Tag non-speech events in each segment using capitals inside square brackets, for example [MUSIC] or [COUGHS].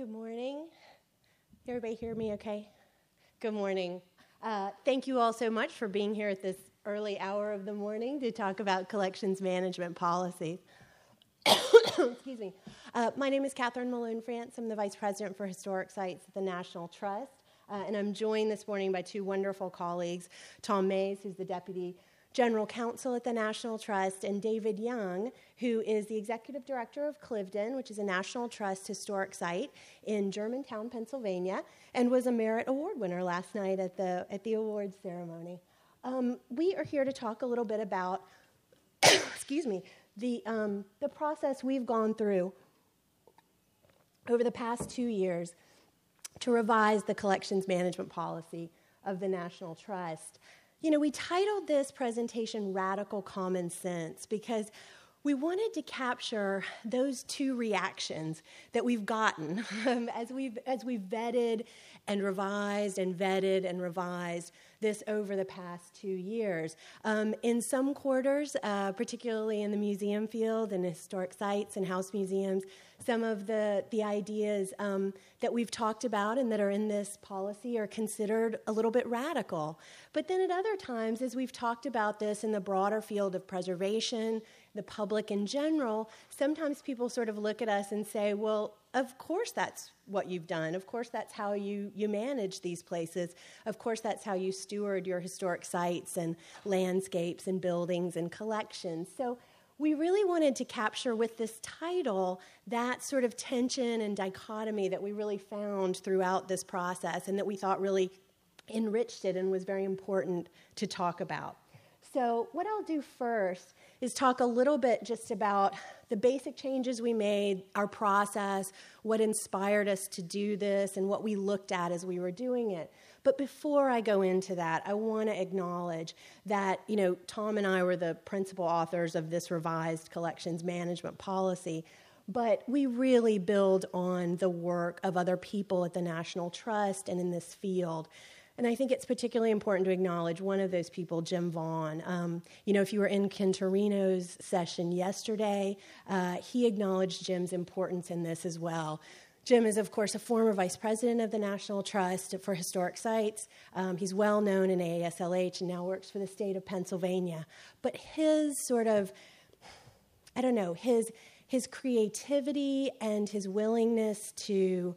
Good morning. Everybody hear me okay? Good morning. Uh, thank you all so much for being here at this early hour of the morning to talk about collections management policies. [COUGHS] Excuse me. Uh, my name is Catherine Malone France. I'm the Vice President for Historic Sites at the National Trust. Uh, and I'm joined this morning by two wonderful colleagues Tom Mayes, who's the Deputy General Counsel at the National Trust, and David Young, who is the Executive Director of Cliveden, which is a National Trust historic site in Germantown, Pennsylvania, and was a Merit Award winner last night at the, at the awards ceremony. Um, we are here to talk a little bit about, [COUGHS] excuse me, the, um, the process we've gone through over the past two years to revise the collections management policy of the National Trust. You know, we titled this presentation Radical Common Sense because we wanted to capture those two reactions that we've gotten um, [LAUGHS] as, we've, as we've vetted and revised and vetted and revised this over the past two years. Um, in some quarters, uh, particularly in the museum field and historic sites and house museums, some of the, the ideas um, that we've talked about and that are in this policy are considered a little bit radical. But then at other times, as we've talked about this in the broader field of preservation, the public in general, sometimes people sort of look at us and say, well, of course that's what you've done. Of course that's how you, you manage these places. Of course that's how you steward your historic sites and landscapes and buildings and collections. So we really wanted to capture with this title that sort of tension and dichotomy that we really found throughout this process and that we thought really enriched it and was very important to talk about. So, what I'll do first is talk a little bit just about the basic changes we made, our process, what inspired us to do this, and what we looked at as we were doing it. But before I go into that, I want to acknowledge that, you know, Tom and I were the principal authors of this revised collections management policy. But we really build on the work of other people at the National Trust and in this field. And I think it's particularly important to acknowledge one of those people, Jim Vaughan. Um, you know, if you were in Ken Turino's session yesterday, uh, he acknowledged Jim's importance in this as well. Jim is, of course, a former vice president of the National Trust for Historic Sites. Um, he's well known in AASLH and now works for the state of Pennsylvania. But his sort of, I don't know, his, his creativity and his willingness to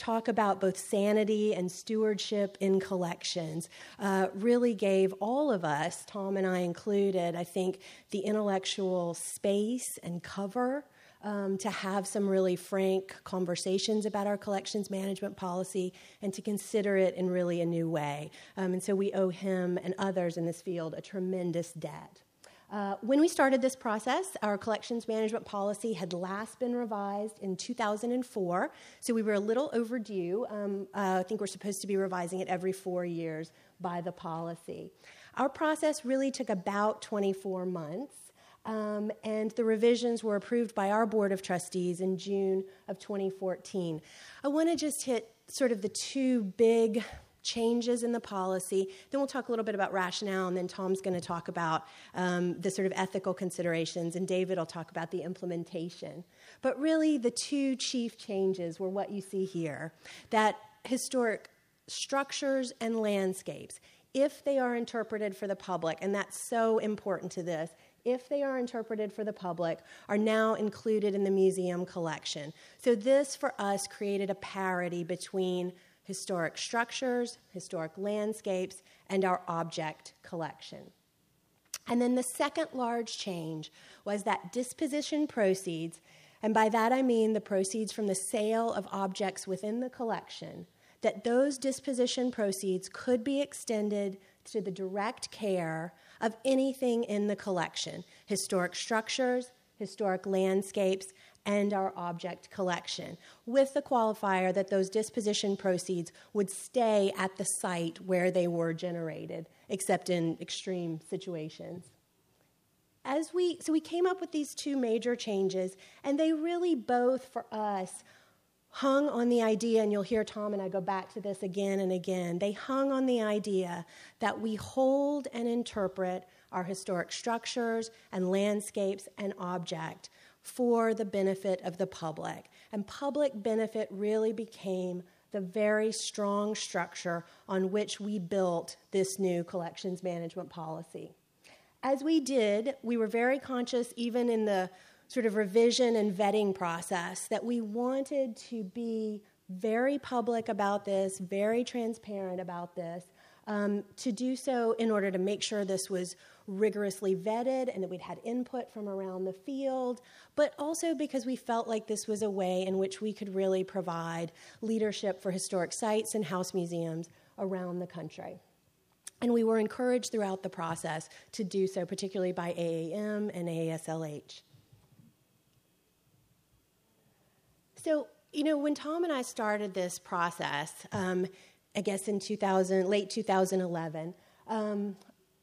talk about both sanity and stewardship in collections uh, really gave all of us, Tom and I included, I think, the intellectual space and cover. Um, to have some really frank conversations about our collections management policy and to consider it in really a new way. Um, and so we owe him and others in this field a tremendous debt. Uh, when we started this process, our collections management policy had last been revised in 2004, so we were a little overdue. Um, uh, I think we're supposed to be revising it every four years by the policy. Our process really took about 24 months. Um, and the revisions were approved by our Board of Trustees in June of 2014. I want to just hit sort of the two big changes in the policy. Then we'll talk a little bit about rationale, and then Tom's going to talk about um, the sort of ethical considerations, and David will talk about the implementation. But really, the two chief changes were what you see here that historic structures and landscapes, if they are interpreted for the public, and that's so important to this. If they are interpreted for the public, are now included in the museum collection. So, this for us created a parity between historic structures, historic landscapes, and our object collection. And then the second large change was that disposition proceeds, and by that I mean the proceeds from the sale of objects within the collection, that those disposition proceeds could be extended to the direct care of anything in the collection historic structures, historic landscapes, and our object collection, with the qualifier that those disposition proceeds would stay at the site where they were generated, except in extreme situations. As we, so we came up with these two major changes, and they really both, for us, hung on the idea, and you'll hear Tom and I go back to this again and again. They hung on the idea that we hold and interpret our historic structures and landscapes and object for the benefit of the public. And public benefit really became the very strong structure on which we built this new collections management policy. As we did, we were very conscious, even in the sort of revision and vetting process, that we wanted to be very public about this, very transparent about this, um, to do so in order to make sure this was rigorously vetted and that we'd had input from around the field, but also because we felt like this was a way in which we could really provide leadership for historic sites and house museums around the country. And we were encouraged throughout the process to do so, particularly by AAM and AASLH. So, you know, when Tom and I started this process, um, I guess in 2000, late 2011, um,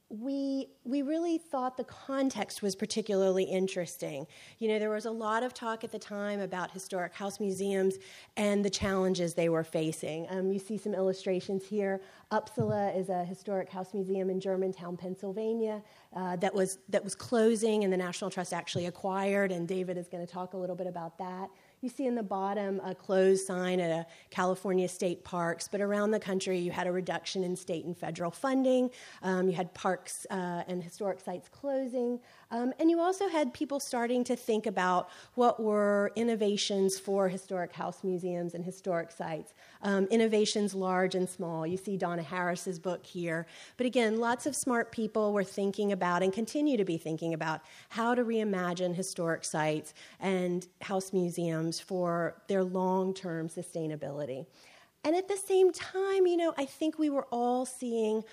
we we really thought the context was particularly interesting. You know, there was a lot of talk at the time about historic house museums and the challenges they were facing. Um, you see some illustrations here. Upsala is a historic house museum in Germantown, Pennsylvania, uh, that was that was closing, and the National Trust actually acquired. And David is going to talk a little bit about that. You see in the bottom a closed sign at a California state parks, but around the country you had a reduction in state and federal funding. Um, you had parks uh, and historic sites closing. Um, and you also had people starting to think about what were innovations for historic house museums and historic sites. Um, innovations large and small. You see Donna Harris's book here. But again, lots of smart people were thinking about and continue to be thinking about how to reimagine historic sites and house museums for their long term sustainability. And at the same time, you know, I think we were all seeing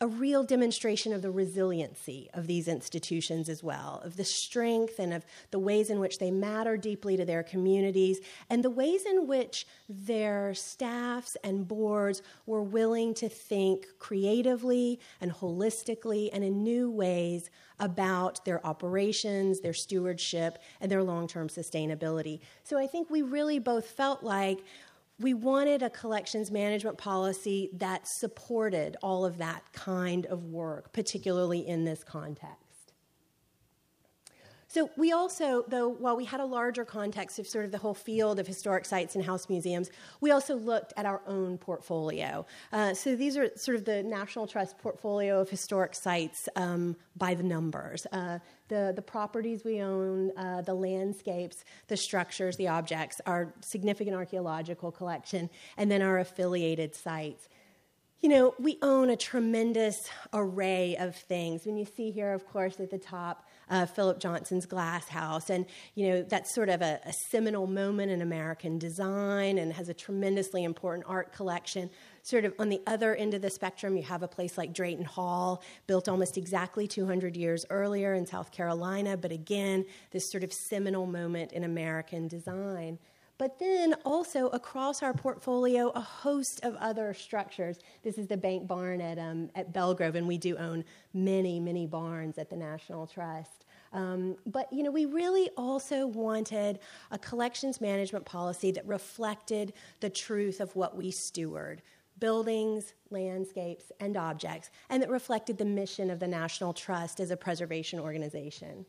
a real demonstration of the resiliency of these institutions as well, of the strength and of the ways in which they matter deeply to their communities, and the ways in which their staffs and boards were willing to think creatively and holistically and in new ways about their operations, their stewardship, and their long term sustainability. So I think we really both felt like we wanted a collections management policy that supported all of that kind of work, particularly in this context. So we also, though, while we had a larger context of sort of the whole field of historic sites and house museums, we also looked at our own portfolio. Uh, so these are sort of the National Trust portfolio of historic sites um, by the numbers. Uh, the, the properties we own, uh, the landscapes, the structures, the objects, our significant archaeological collection, and then our affiliated sites. You know, we own a tremendous array of things. When you see here, of course, at the top, uh, Philip Johnson's Glass House. And, you know, that's sort of a, a seminal moment in American design and has a tremendously important art collection. Sort of on the other end of the spectrum, you have a place like Drayton Hall, built almost exactly 200 years earlier in South Carolina, but again, this sort of seminal moment in American design but then also across our portfolio, a host of other structures. This is the bank barn at, um, at Belle Grove, and we do own many, many barns at the National Trust. Um, but you know, we really also wanted a collections management policy that reflected the truth of what we steward buildings, landscapes, and objects, and that reflected the mission of the National Trust as a preservation organization.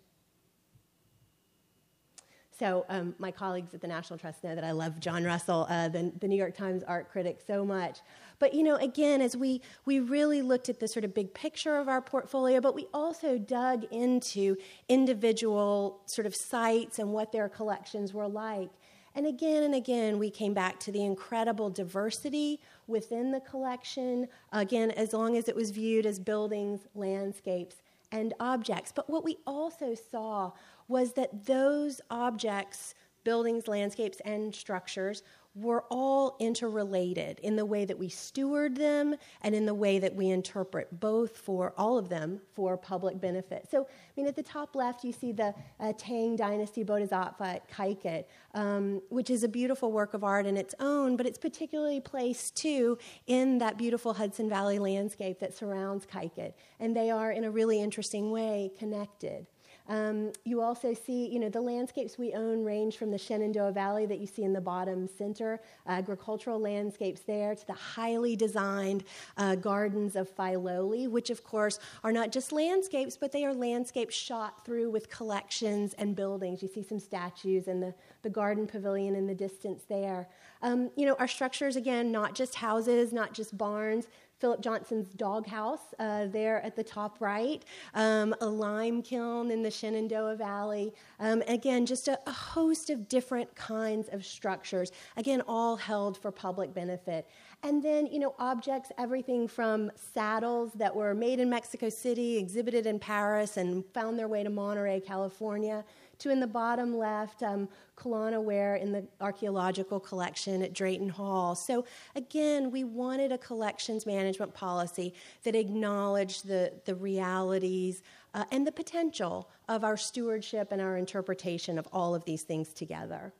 So, um, my colleagues at the National Trust know that I love John Russell, uh, the, the, New York Times art critic, so much. But, you know, again, as we, we really looked at the sort of big picture of our portfolio, but we also dug into individual sort of sites and what their collections were like. And again and again, we came back to the incredible diversity within the collection, again, as long as it was viewed as buildings, landscapes, and objects. But what we also saw was that those objects, buildings, landscapes, and structures, were all interrelated in the way that we steward them and in the way that we interpret both for all of them for public benefit. So, I mean, at the top left, you see the uh, Tang Dynasty Bodhisattva at Kykuit, um, which is a beautiful work of art in its own, but it's particularly placed too in that beautiful Hudson Valley landscape that surrounds Kykuit. And they are, in a really interesting way, connected. Um, you also see, you know, the landscapes we own range from the Shenandoah Valley that you see in the bottom center, agricultural landscapes there, to the highly designed uh, gardens of Filoli, which of course are not just landscapes, but they are landscapes shot through with collections and buildings. You see some statues and the, the garden pavilion in the distance there. Um, you know, our structures, again, not just houses, not just barns, Philip Johnson's doghouse uh, there at the top right, um, a lime kiln in the Shenandoah Valley. Um, again, just a, a, host of different kinds of structures, again, all held for public benefit. And then, you know, objects, everything from saddles that were made in Mexico City, exhibited in Paris, and found their way to Monterey, California, to in the bottom left, um, Colono ware in the archaeological collection at Drayton Hall. So, again, we wanted a collections management policy that acknowledged the, the realities uh, and the potential of our stewardship and our interpretation of all of these things together.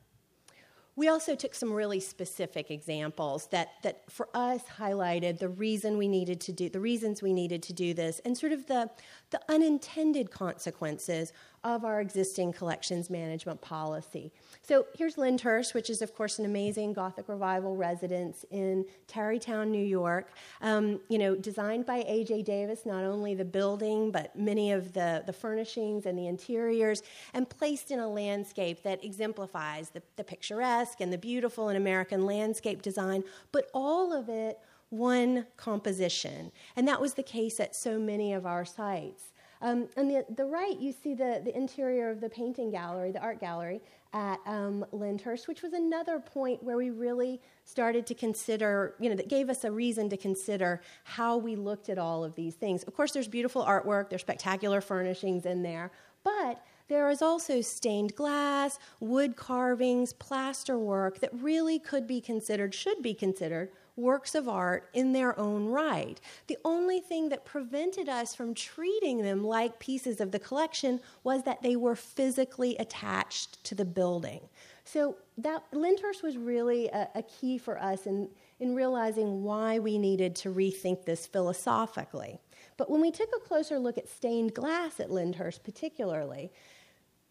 We also took some really specific examples that, that for us highlighted the reason we needed to do the reasons we needed to do this and sort of the, the unintended consequences of our existing collections management policy. So here's Lyndhurst, which is, of course, an amazing Gothic Revival residence in Tarrytown, New York. Um, you know, designed by A.J. Davis, not only the building, but many of the, the furnishings and the interiors, and placed in a landscape that exemplifies the, the picturesque and the beautiful in American landscape design, but all of it one composition. And that was the case at so many of our sites. Um, on the, the right, you see the, the interior of the painting gallery, the art gallery at um, Lyndhurst, which was another point where we really started to consider, you know, that gave us a reason to consider how we looked at all of these things. Of course, there's beautiful artwork, there's spectacular furnishings in there, but there is also stained glass, wood carvings, plaster work that really could be considered, should be considered, works of art in their own right. The only thing that prevented us from treating them like pieces of the collection was that they were physically attached to the building. So that Lyndhurst was really a, a key for us in, in realizing why we needed to rethink this philosophically. But when we took a closer look at stained glass at Lyndhurst, particularly,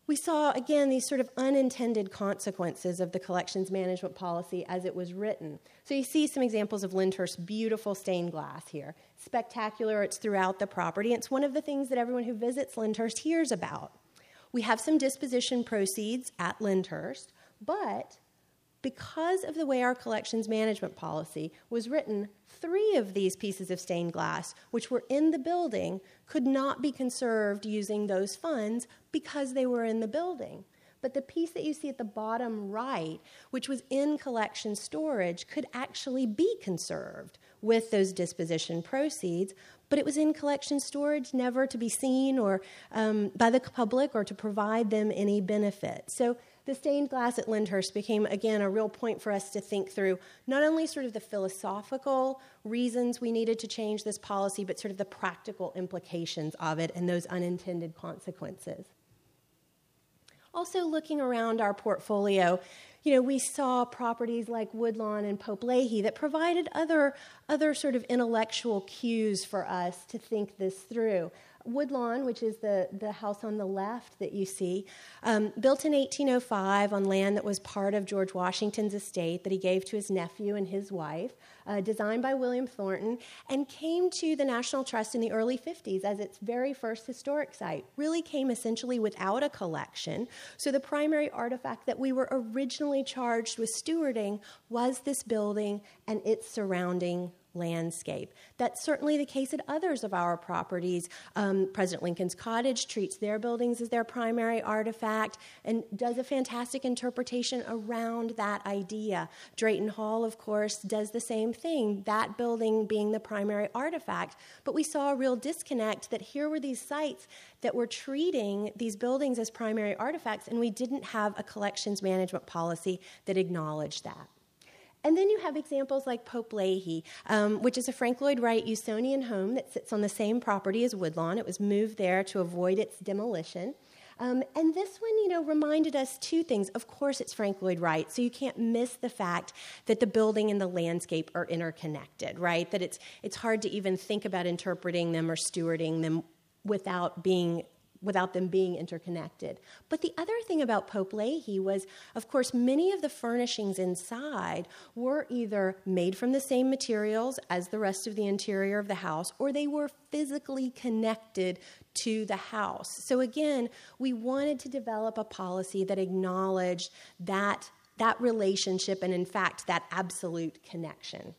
we saw again these sort of unintended consequences of the collections management policy as it was written. So you see some examples of Lyndhurst's beautiful stained glass here. Spectacular, it's throughout the property. It's one of the things that everyone who visits Lyndhurst hears about. We have some disposition proceeds at Lyndhurst, but because of the way our collections management policy was written, three of these pieces of stained glass, which were in the building, could not be conserved using those funds because they were in the building. But the piece that you see at the bottom right, which was in collection storage, could actually be conserved with those disposition proceeds, but it was in collection storage, never to be seen or um, by the public or to provide them any benefit. So the stained glass at Lyndhurst became, again, a real point for us to think through not only sort of the philosophical reasons we needed to change this policy, but sort of the practical implications of it and those unintended consequences. Also, looking around our portfolio, you know, we saw properties like Woodlawn and Pope-Leighey that provided other, other sort of intellectual cues for us to think this through. Woodlawn, which is the, the house on the left that you see, um, built in 1805 on land that was part of George Washington's estate that he gave to his nephew and his wife, uh, designed by William Thornton, and came to the National Trust in the early 50s as its very first historic site. Really came essentially without a collection. So the primary artifact that we were originally charged with stewarding was this building and its surrounding landscape. That's certainly the case at others of our properties. Um, President Lincoln's Cottage treats their buildings as their primary artifact and does a fantastic interpretation around that idea. Drayton Hall, of course, does the same thing, that building being the primary artifact. But we saw a real disconnect that here were these sites that were treating these buildings as primary artifacts, and we didn't have a collections management policy that acknowledged that. And then you have examples like Pope-Leighey, um, which is a Frank Lloyd Wright Usonian home that sits on the same property as Woodlawn. It was moved there to avoid its demolition. Um, and this one, you know, reminded us two things. Of course, it's Frank Lloyd Wright, so you can't miss the fact that the building and the landscape are interconnected, right? That it's it's hard to even think about interpreting them or stewarding them without being without them being interconnected. But the other thing about Pope-Leighey was, of course, many of the furnishings inside were either made from the same materials as the rest of the interior of the house, or they were physically connected to the house. So again, we wanted to develop a policy that acknowledged that that relationship and in fact that absolute connection.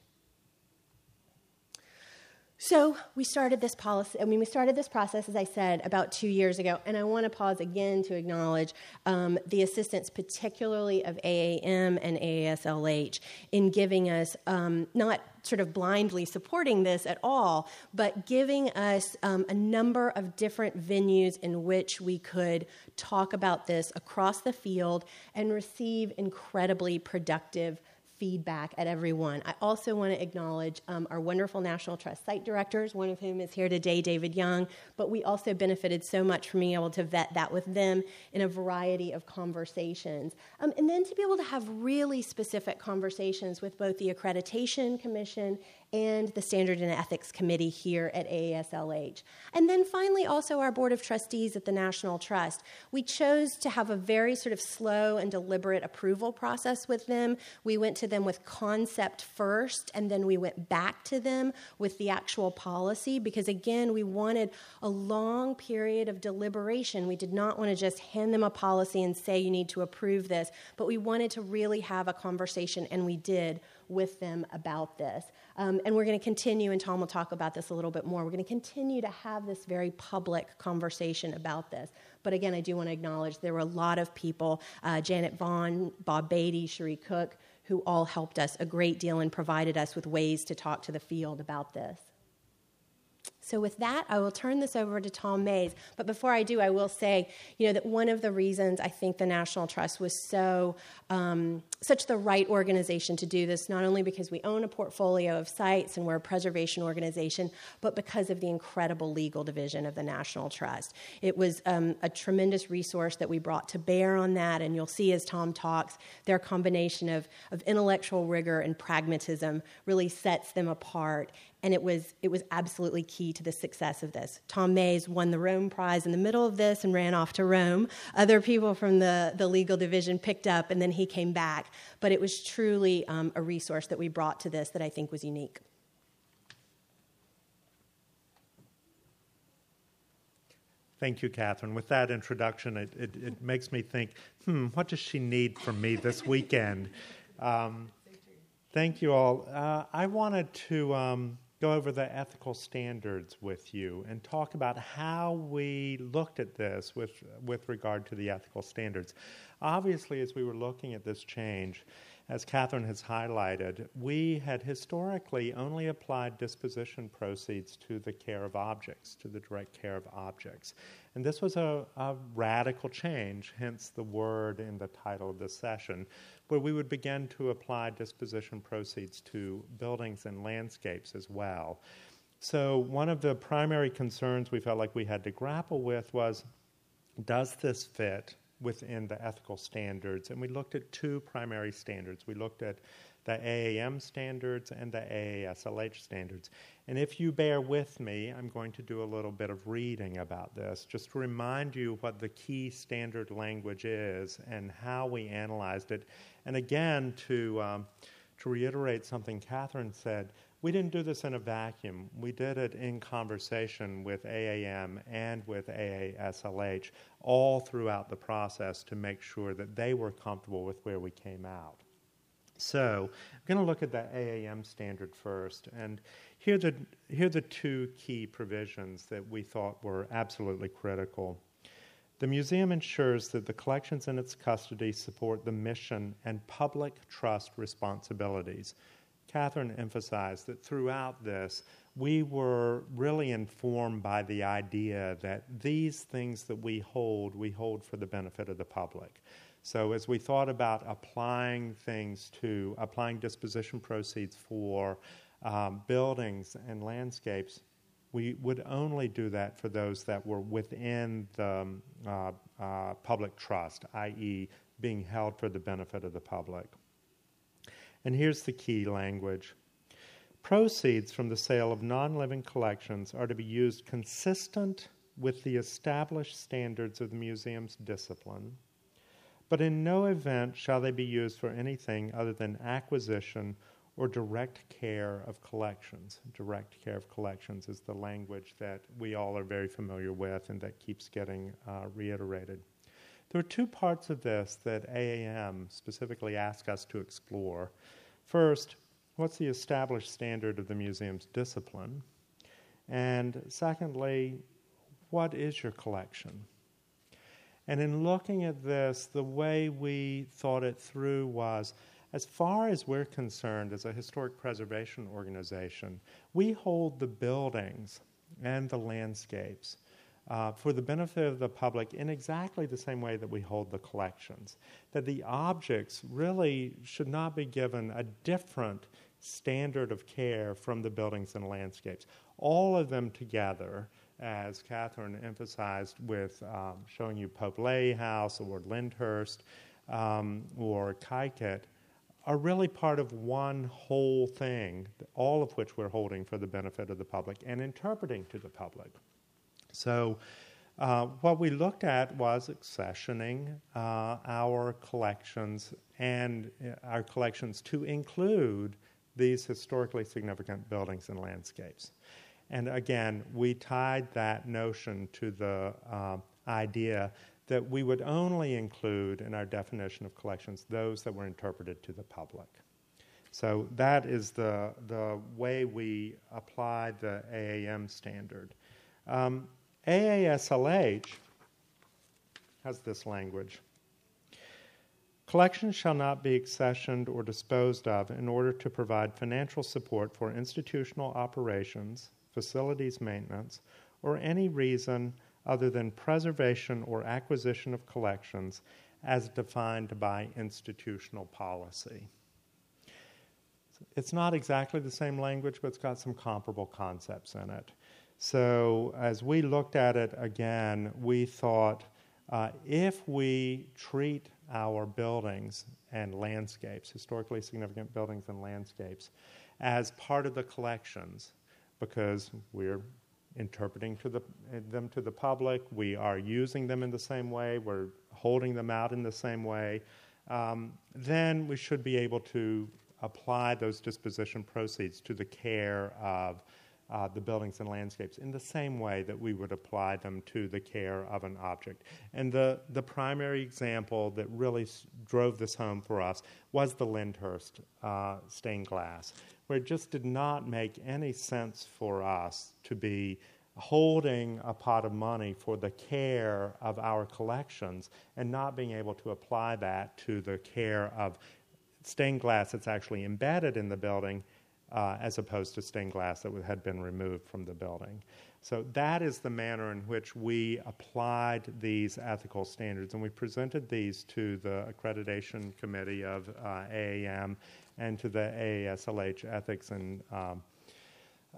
So we started this policy. I mean, we started this process, as I said, about two years ago. And I want to pause again to acknowledge um, the assistance, particularly of AAM and AASLH, in giving us um, not sort of blindly supporting this at all, but giving us um, a number of different venues in which we could talk about this across the field and receive incredibly productive feedback at everyone. I also want to acknowledge um, our wonderful National Trust site directors, one of whom is here today, David Young, but we also benefited so much from being able to vet that with them in a variety of conversations. Um, and then to be able to have really specific conversations with both the Accreditation Commission and the Standard and Ethics Committee here at AASLH. And then finally, also our Board of Trustees at the National Trust. We chose to have a very sort of slow and deliberate approval process with them. We went to them with concept first, and then we went back to them with the actual policy because, again, we wanted a long period of deliberation. We did not want to just hand them a policy and say, you need to approve this, but we wanted to really have a conversation, and we did with them about this. Um, and we're going to continue, and Tom will talk about this a little bit more. We're going to continue to have this very public conversation about this. But again, I do want to acknowledge there were a lot of people uh, Janet Vaughn, Bob Beatty, Cherie Cook who all helped us a great deal and provided us with ways to talk to the field about this. So, with that, I will turn this over to Tom Mayes. But before I do, I will say, you know, that one of the reasons I think the National Trust was so um, such the right organization to do this, not only because we own a portfolio of sites and we're a preservation organization, but because of the incredible legal division of the National Trust. It was um, a tremendous resource that we brought to bear on that, and you'll see as Tom talks, their combination of, of intellectual rigor and pragmatism really sets them apart and it was it was absolutely key to the success of this. Tom Mayes won the Rome Prize in the middle of this and ran off to Rome. Other people from the, the legal division picked up, and then he came back. But it was truly um, a resource that we brought to this that I think was unique. Thank you, Catherine. With that introduction, it, it, it, makes me think, hmm, what does she need from me this weekend? Um, thank you all. Uh, I wanted to um, go over the ethical standards with you and talk about how we looked at this with, with regard to the ethical standards. Obviously, as we were looking at this change, as Catherine has highlighted, we had historically only applied disposition proceeds to the care of objects, to the direct care of objects. And this was a, a radical change, hence the word in the title of this session, where we would begin to apply disposition proceeds to buildings and landscapes as well. So, one of the primary concerns we felt like we had to grapple with was does this fit within the ethical standards? And we looked at two primary standards. We looked at the AAM standards and the AASLH standards. And if you bear with me, I'm going to do a little bit of reading about this, just to remind you what the key standard language is and how we analyzed it. And again, to, um, to reiterate something Catherine said, we didn't do this in a vacuum. We did it in conversation with AAM and with AASLH all throughout the process to make sure that they were comfortable with where we came out. So, I'm going to look at the AAM standard first. And here are, the, here are the two key provisions that we thought were absolutely critical. The museum ensures that the collections in its custody support the mission and public trust responsibilities Catherine emphasized that throughout this, we were really informed by the idea that these things that we hold, we hold for the benefit of the public. So, as we thought about applying things to, applying disposition proceeds for um, buildings and landscapes, we would only do that for those that were within the um, uh, uh, public trust, i.e., being held for the benefit of the public. And here's the key language Proceeds from the sale of non living collections are to be used consistent with the established standards of the museum's discipline, but in no event shall they be used for anything other than acquisition or direct care of collections. Direct care of collections is the language that we all are very familiar with and that keeps getting uh, reiterated. There are two parts of this that AAM specifically asks us to explore. First, what's the established standard of the museum's discipline? And secondly, what is your collection? And in looking at this, the way we thought it through was as far as we're concerned as a historic preservation organization, we hold the buildings and the landscapes uh, for the benefit of the public in exactly the same way that we hold the collections. That the objects really should not be given a different standard of care from the buildings and landscapes. All of them together, as Catherine emphasized with um, showing you Pope-Leighey House or Lyndhurst um, or Kykuit, are really part of one whole thing, all of which we're holding for the benefit of the public and interpreting to the public. So, uh, what we looked at was accessioning uh, our collections and uh, our collections to include these historically significant buildings and landscapes. And again, we tied that notion to the uh, idea that we would only include in our definition of collections those that were interpreted to the public. So that is the, the way we apply the AAM standard. Um, AASLH has this language. Collections shall not be accessioned or disposed of in order to provide financial support for institutional operations, facilities maintenance, or any reason other than preservation or acquisition of collections as defined by institutional policy. It's not exactly the same language, but it's got some comparable concepts in it. So, as we looked at it again, we thought uh, if we treat our buildings and landscapes, historically significant buildings and landscapes, as part of the collections, because we're interpreting to the, them to the public. We are using them in the same way. We're holding them out in the same way. Um, then we should be able to apply those disposition proceeds to the care of uh, the buildings and landscapes in the same way that we would apply them to the care of an object. And the, the primary example that really s- drove this home for us was the Lyndhurst uh, stained glass, where it just did not make any sense for us to be holding a pot of money for the care of our collections and not being able to apply that to the care of stained glass that's actually embedded in the building uh, as opposed to stained glass that had been removed from the building. So that is the manner in which we applied these ethical standards, and we presented these to the accreditation committee of uh, AAM and to the AASLH Ethics and um,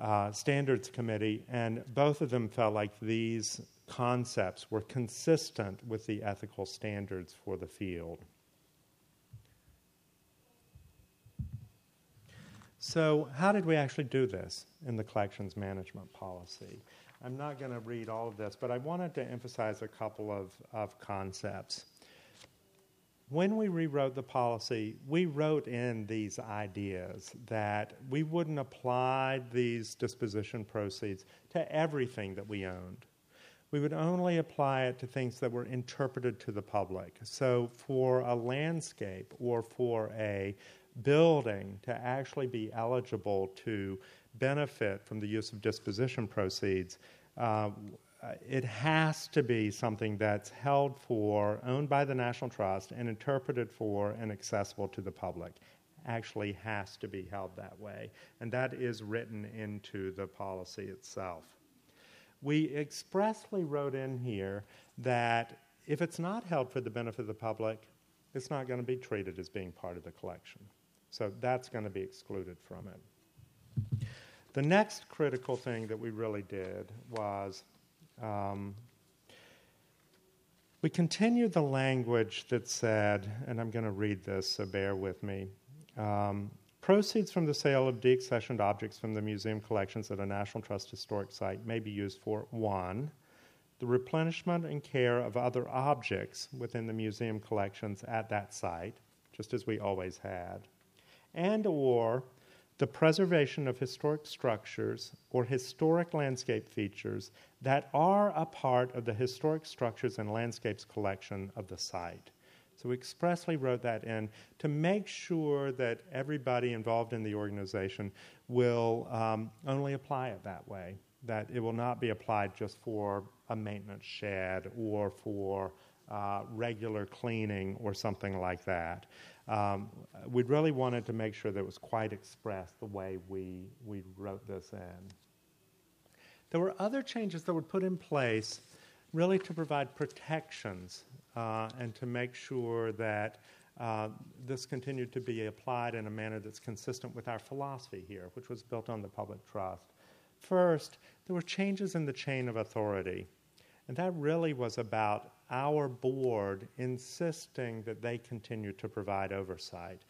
uh, Standards Committee, and both of them felt like these concepts were consistent with the ethical standards for the field. So, how did we actually do this in the collections management policy? I'm not going to read all of this, but I wanted to emphasize a couple of, of concepts. When we rewrote the policy, we wrote in these ideas that we wouldn't apply these disposition proceeds to everything that we owned. We would only apply it to things that were interpreted to the public. So, for a landscape or for a building to actually be eligible to benefit from the use of disposition proceeds, uh, Uh, it has to be something that's held for, owned by the National Trust, and interpreted for and accessible to the public. Actually, has to be held that way. And that is written into the policy itself. We expressly wrote in here that if it's not held for the benefit of the public, it's not going to be treated as being part of the collection. So that's going to be excluded from it. The next critical thing that we really did was um, we continue the language that said, and I'm going to read this, so bear with me. Um, proceeds from the sale of deaccessioned objects from the museum collections at a National Trust historic site may be used for one, the replenishment and care of other objects within the museum collections at that site, just as we always had, and or the preservation of historic structures or historic landscape features that are a part of the historic structures and landscapes collection of the site. So we expressly wrote that in to make sure that everybody involved in the organization will um, only apply it that way, that it will not be applied just for a maintenance shed or for uh, regular cleaning or something like that. Um, we really wanted to make sure that it was quite expressed the way we, we wrote this in. There were other changes that were put in place really to provide protections uh, and to make sure that uh, this continued to be applied in a manner that's consistent with our philosophy here, which was built on the public trust. First, there were changes in the chain of authority, and that really was about our board insisting that they continue to provide oversight.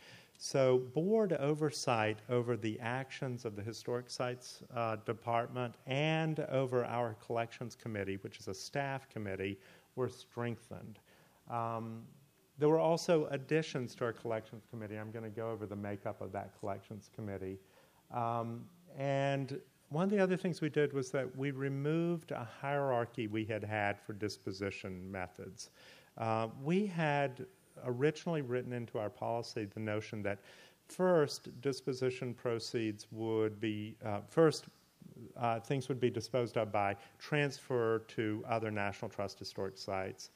So, board oversight over the actions of the Historic Sites uh, Department and over our Collections Committee, which is a staff committee, were strengthened. Um, there were also additions to our Collections Committee. I'm going to go over the makeup of that Collections Committee. Um, and one of the other things we did was that we removed a hierarchy we had had for disposition methods. Uh, we had originally written into our policy the notion that first, disposition proceeds would be, uh, first, uh, things would be disposed of by transfer to other National Trust historic sites.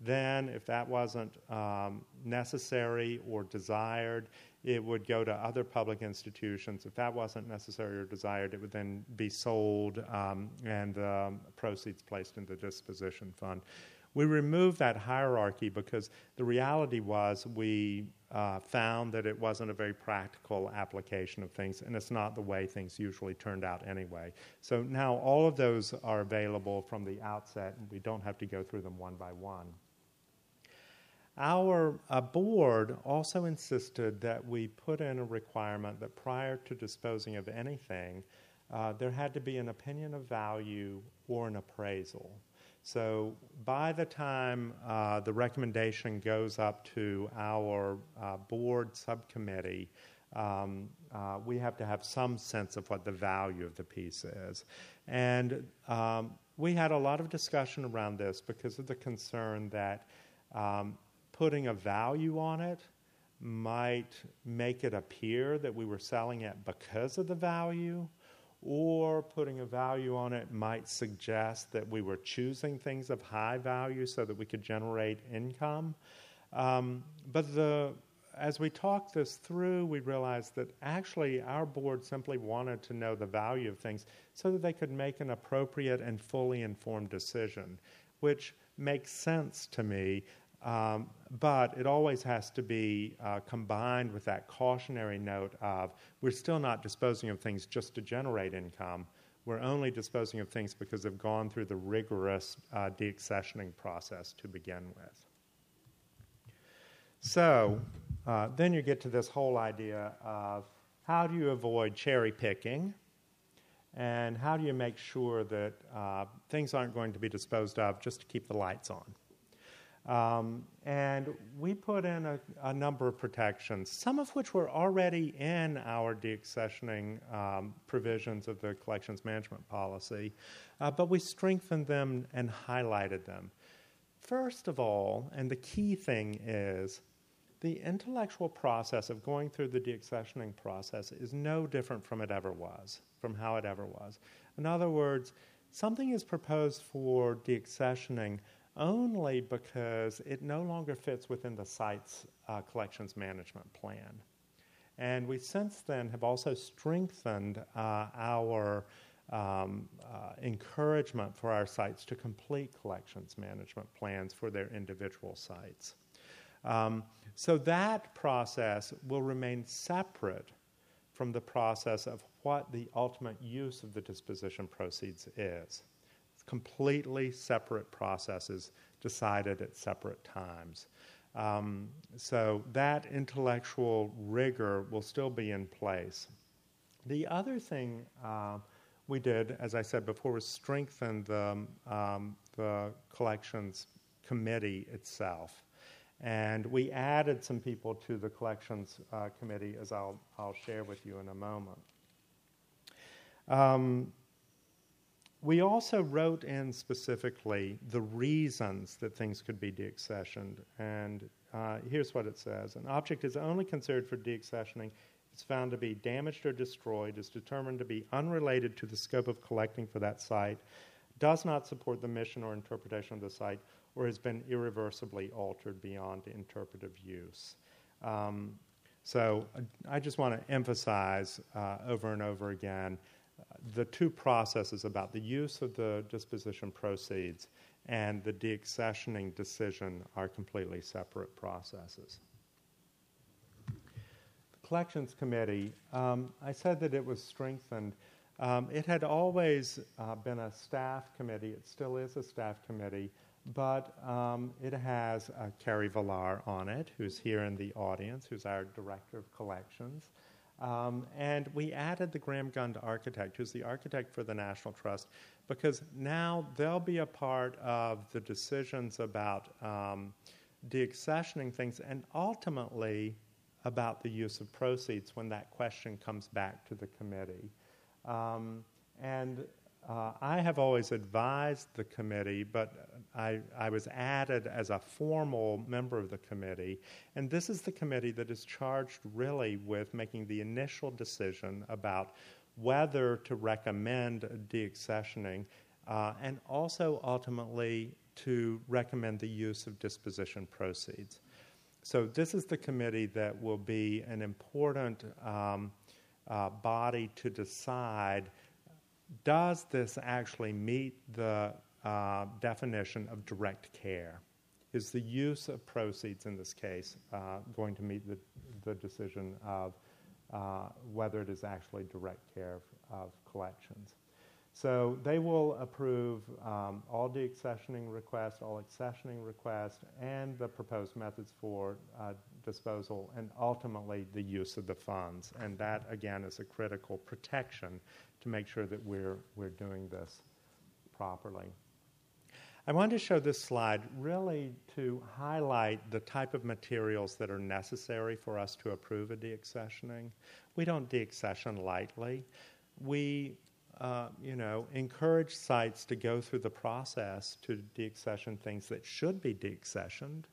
Then, if that wasn't um, necessary or desired, it would go to other public institutions. If that wasn't necessary or desired, it would then be sold um, and um, proceeds placed in the disposition fund. We removed that hierarchy because the reality was we uh, found that it wasn't a very practical application of things, and it's not the way things usually turned out anyway. So now all of those are available from the outset, and we don't have to go through them one by one. Our uh, board also insisted that we put in a requirement that prior to disposing of anything, uh, there had to be an opinion of value or an appraisal. So by the time uh, the recommendation goes up to our uh, board subcommittee, um, uh, we have to have some sense of what the value of the piece is. And um, we had a lot of discussion around this because of the concern that um, putting a value on it might make it appear that we were selling it because of the value, or putting a value on it might suggest that we were choosing things of high value so that we could generate income. Um, but the, as we talked this through, we realized that actually our board simply wanted to know the value of things so that they could make an appropriate and fully informed decision, which makes sense to me um, but it always has to be uh, combined with that cautionary note of we're still not disposing of things just to generate income. We're only disposing of things because they've gone through the rigorous uh, deaccessioning process to begin with. So uh, then you get to this whole idea of how do you avoid cherry picking and how do you make sure that uh, things aren't going to be disposed of just to keep the lights on. Um, and we put in a, a, number of protections, some of which were already in our deaccessioning um, provisions of the collections management policy, uh, but we strengthened them and highlighted them. First of all, and the key thing is, the intellectual process of going through the deaccessioning process is no different from it ever was, from how it ever was. In other words, something is proposed for deaccessioning only because it no longer fits within the site's uh, collections management plan. And we since then have also strengthened uh, our um, uh, encouragement for our sites to complete collections management plans for their individual sites. Um, so that process will remain separate from the process of what the ultimate use of the disposition proceeds is completely separate processes decided at separate times. Um, so that intellectual rigor will still be in place. The other thing uh, we did, as I said before, was strengthen the, um, the collections committee itself. And we added some people to the collections uh, committee, as I'll, I'll share with you in a moment. Um, we also wrote in specifically the reasons that things could be deaccessioned. And uh, here's what it says An object is only considered for deaccessioning if it's found to be damaged or destroyed, is determined to be unrelated to the scope of collecting for that site, does not support the mission or interpretation of the site, or has been irreversibly altered beyond interpretive use. Um, so I just want to emphasize uh, over and over again the two processes about the use of the disposition proceeds and the deaccessioning decision are completely separate processes. The Collections Committee, um, I said that it was strengthened. Um, it had always uh, been a staff committee, it still is a staff committee but um, it has uh, Carrie Villar on it, who's here in the audience, who's our director of collections. Um, and we added the Graham Gund architect, who's the architect for the National Trust, because now they'll be a part of the decisions about um, deaccessioning things and ultimately about the use of proceeds when that question comes back to the committee. Um, and uh, I have always advised the committee, but I, I, was added as a formal member of the committee. And this is the committee that is charged really with making the initial decision about whether to recommend deaccessioning uh, and also ultimately to recommend the use of disposition proceeds. So, this is the committee that will be an important um, uh, body to decide does this actually meet the uh, definition of direct care? Is the use of proceeds in this case uh, going to meet the, the decision of uh, whether it is actually direct care of, of collections? So they will approve um, all deaccessioning requests, all accessioning requests, and the proposed methods for uh, disposal, and ultimately the use of the funds. And that, again, is a critical protection to make sure that we're, we're doing this properly. I wanted to show this slide really to highlight the type of materials that are necessary for us to approve a deaccessioning. We don't deaccession lightly. We uh, you know, encourage sites to go through the process to deaccession things that should be deaccessioned.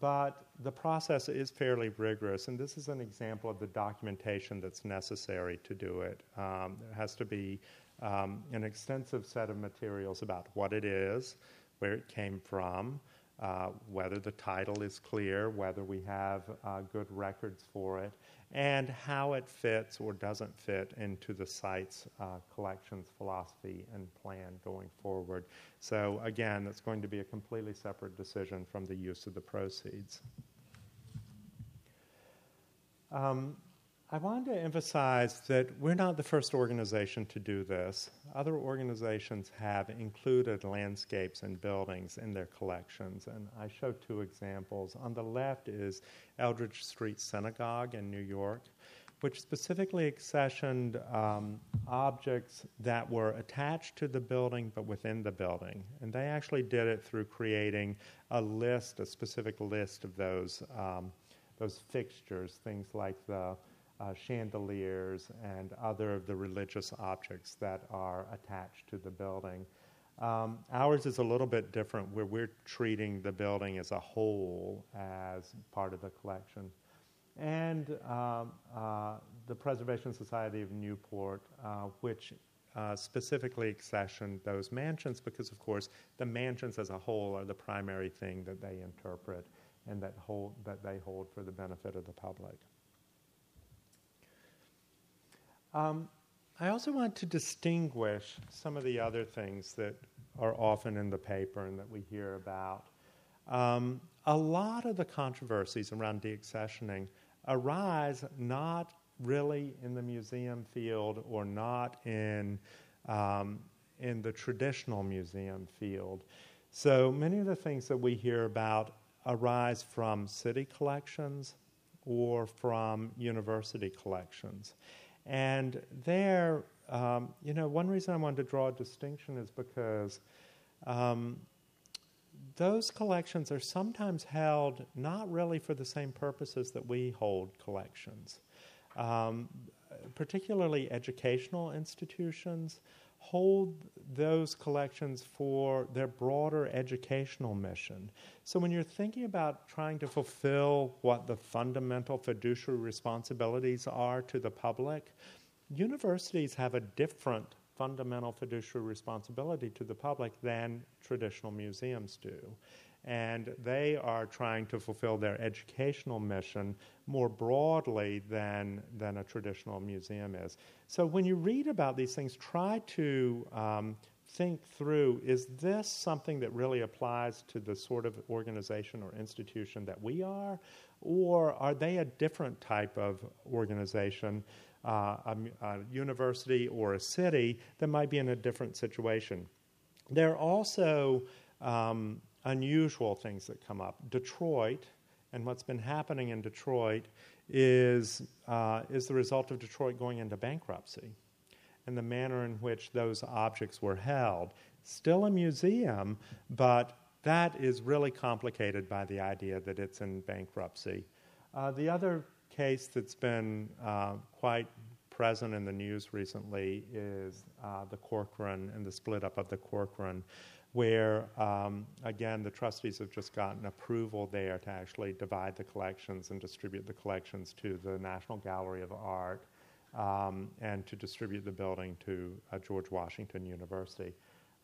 But the process is fairly rigorous, and this is an example of the documentation that's necessary to do it. Um, there has to be um, an extensive set of materials about what it is, where it came from, uh, whether the title is clear, whether we have uh, good records for it, and how it fits or doesn't fit into the site's uh, collections philosophy and plan going forward. So, again, that's going to be a completely separate decision from the use of the proceeds. Um, I wanted to emphasize that we're not the first organization to do this. Other organizations have included landscapes and buildings in their collections, and I show two examples. On the left is Eldridge Street Synagogue in New York, which specifically accessioned um, objects that were attached to the building but within the building. And they actually did it through creating a list, a specific list of those, um, those fixtures, things like the uh, chandeliers and other of the religious objects that are attached to the building. Um, ours is a little bit different where we're treating the building as a whole as part of the collection. And um, uh, the Preservation Society of Newport, uh, which uh, specifically accessioned those mansions because, of course, the mansions as a whole are the primary thing that they interpret and that, hold, that they hold for the benefit of the public. Um, I also want to distinguish some of the other things that are often in the paper and that we hear about. Um, a lot of the controversies around deaccessioning arise not really in the museum field or not in, um, in the traditional museum field. So many of the things that we hear about arise from city collections or from university collections. And there, um, you know, one reason I wanted to draw a distinction is because um, those collections are sometimes held not really for the same purposes that we hold collections. Um, particularly educational institutions hold those collections for their broader educational mission. So when you're thinking about trying to fulfill what the fundamental fiduciary responsibilities are to the public, universities have a different fundamental fiduciary responsibility to the public than traditional museums do. And they are trying to fulfill their educational mission more broadly than, than a traditional museum is. So when you read about these things, try to um, think through is this something that really applies to the sort of organization or institution that we are? Or are they a different type of organization uh, a, a, university or a city that might be in a different situation. There are also um, unusual things that come up. Detroit, and what's been happening in Detroit, is, uh, is the result of Detroit going into bankruptcy and the manner in which those objects were held. Still a museum, but that is really complicated by the idea that it's in bankruptcy. Uh, the other case that's been uh, quite present in the news recently is uh, the Corcoran and the split up of the Corcoran, where, um, again, the trustees have just gotten approval there to actually divide the collections and distribute the collections to the National Gallery of Art um, and to distribute the building to uh, George Washington University.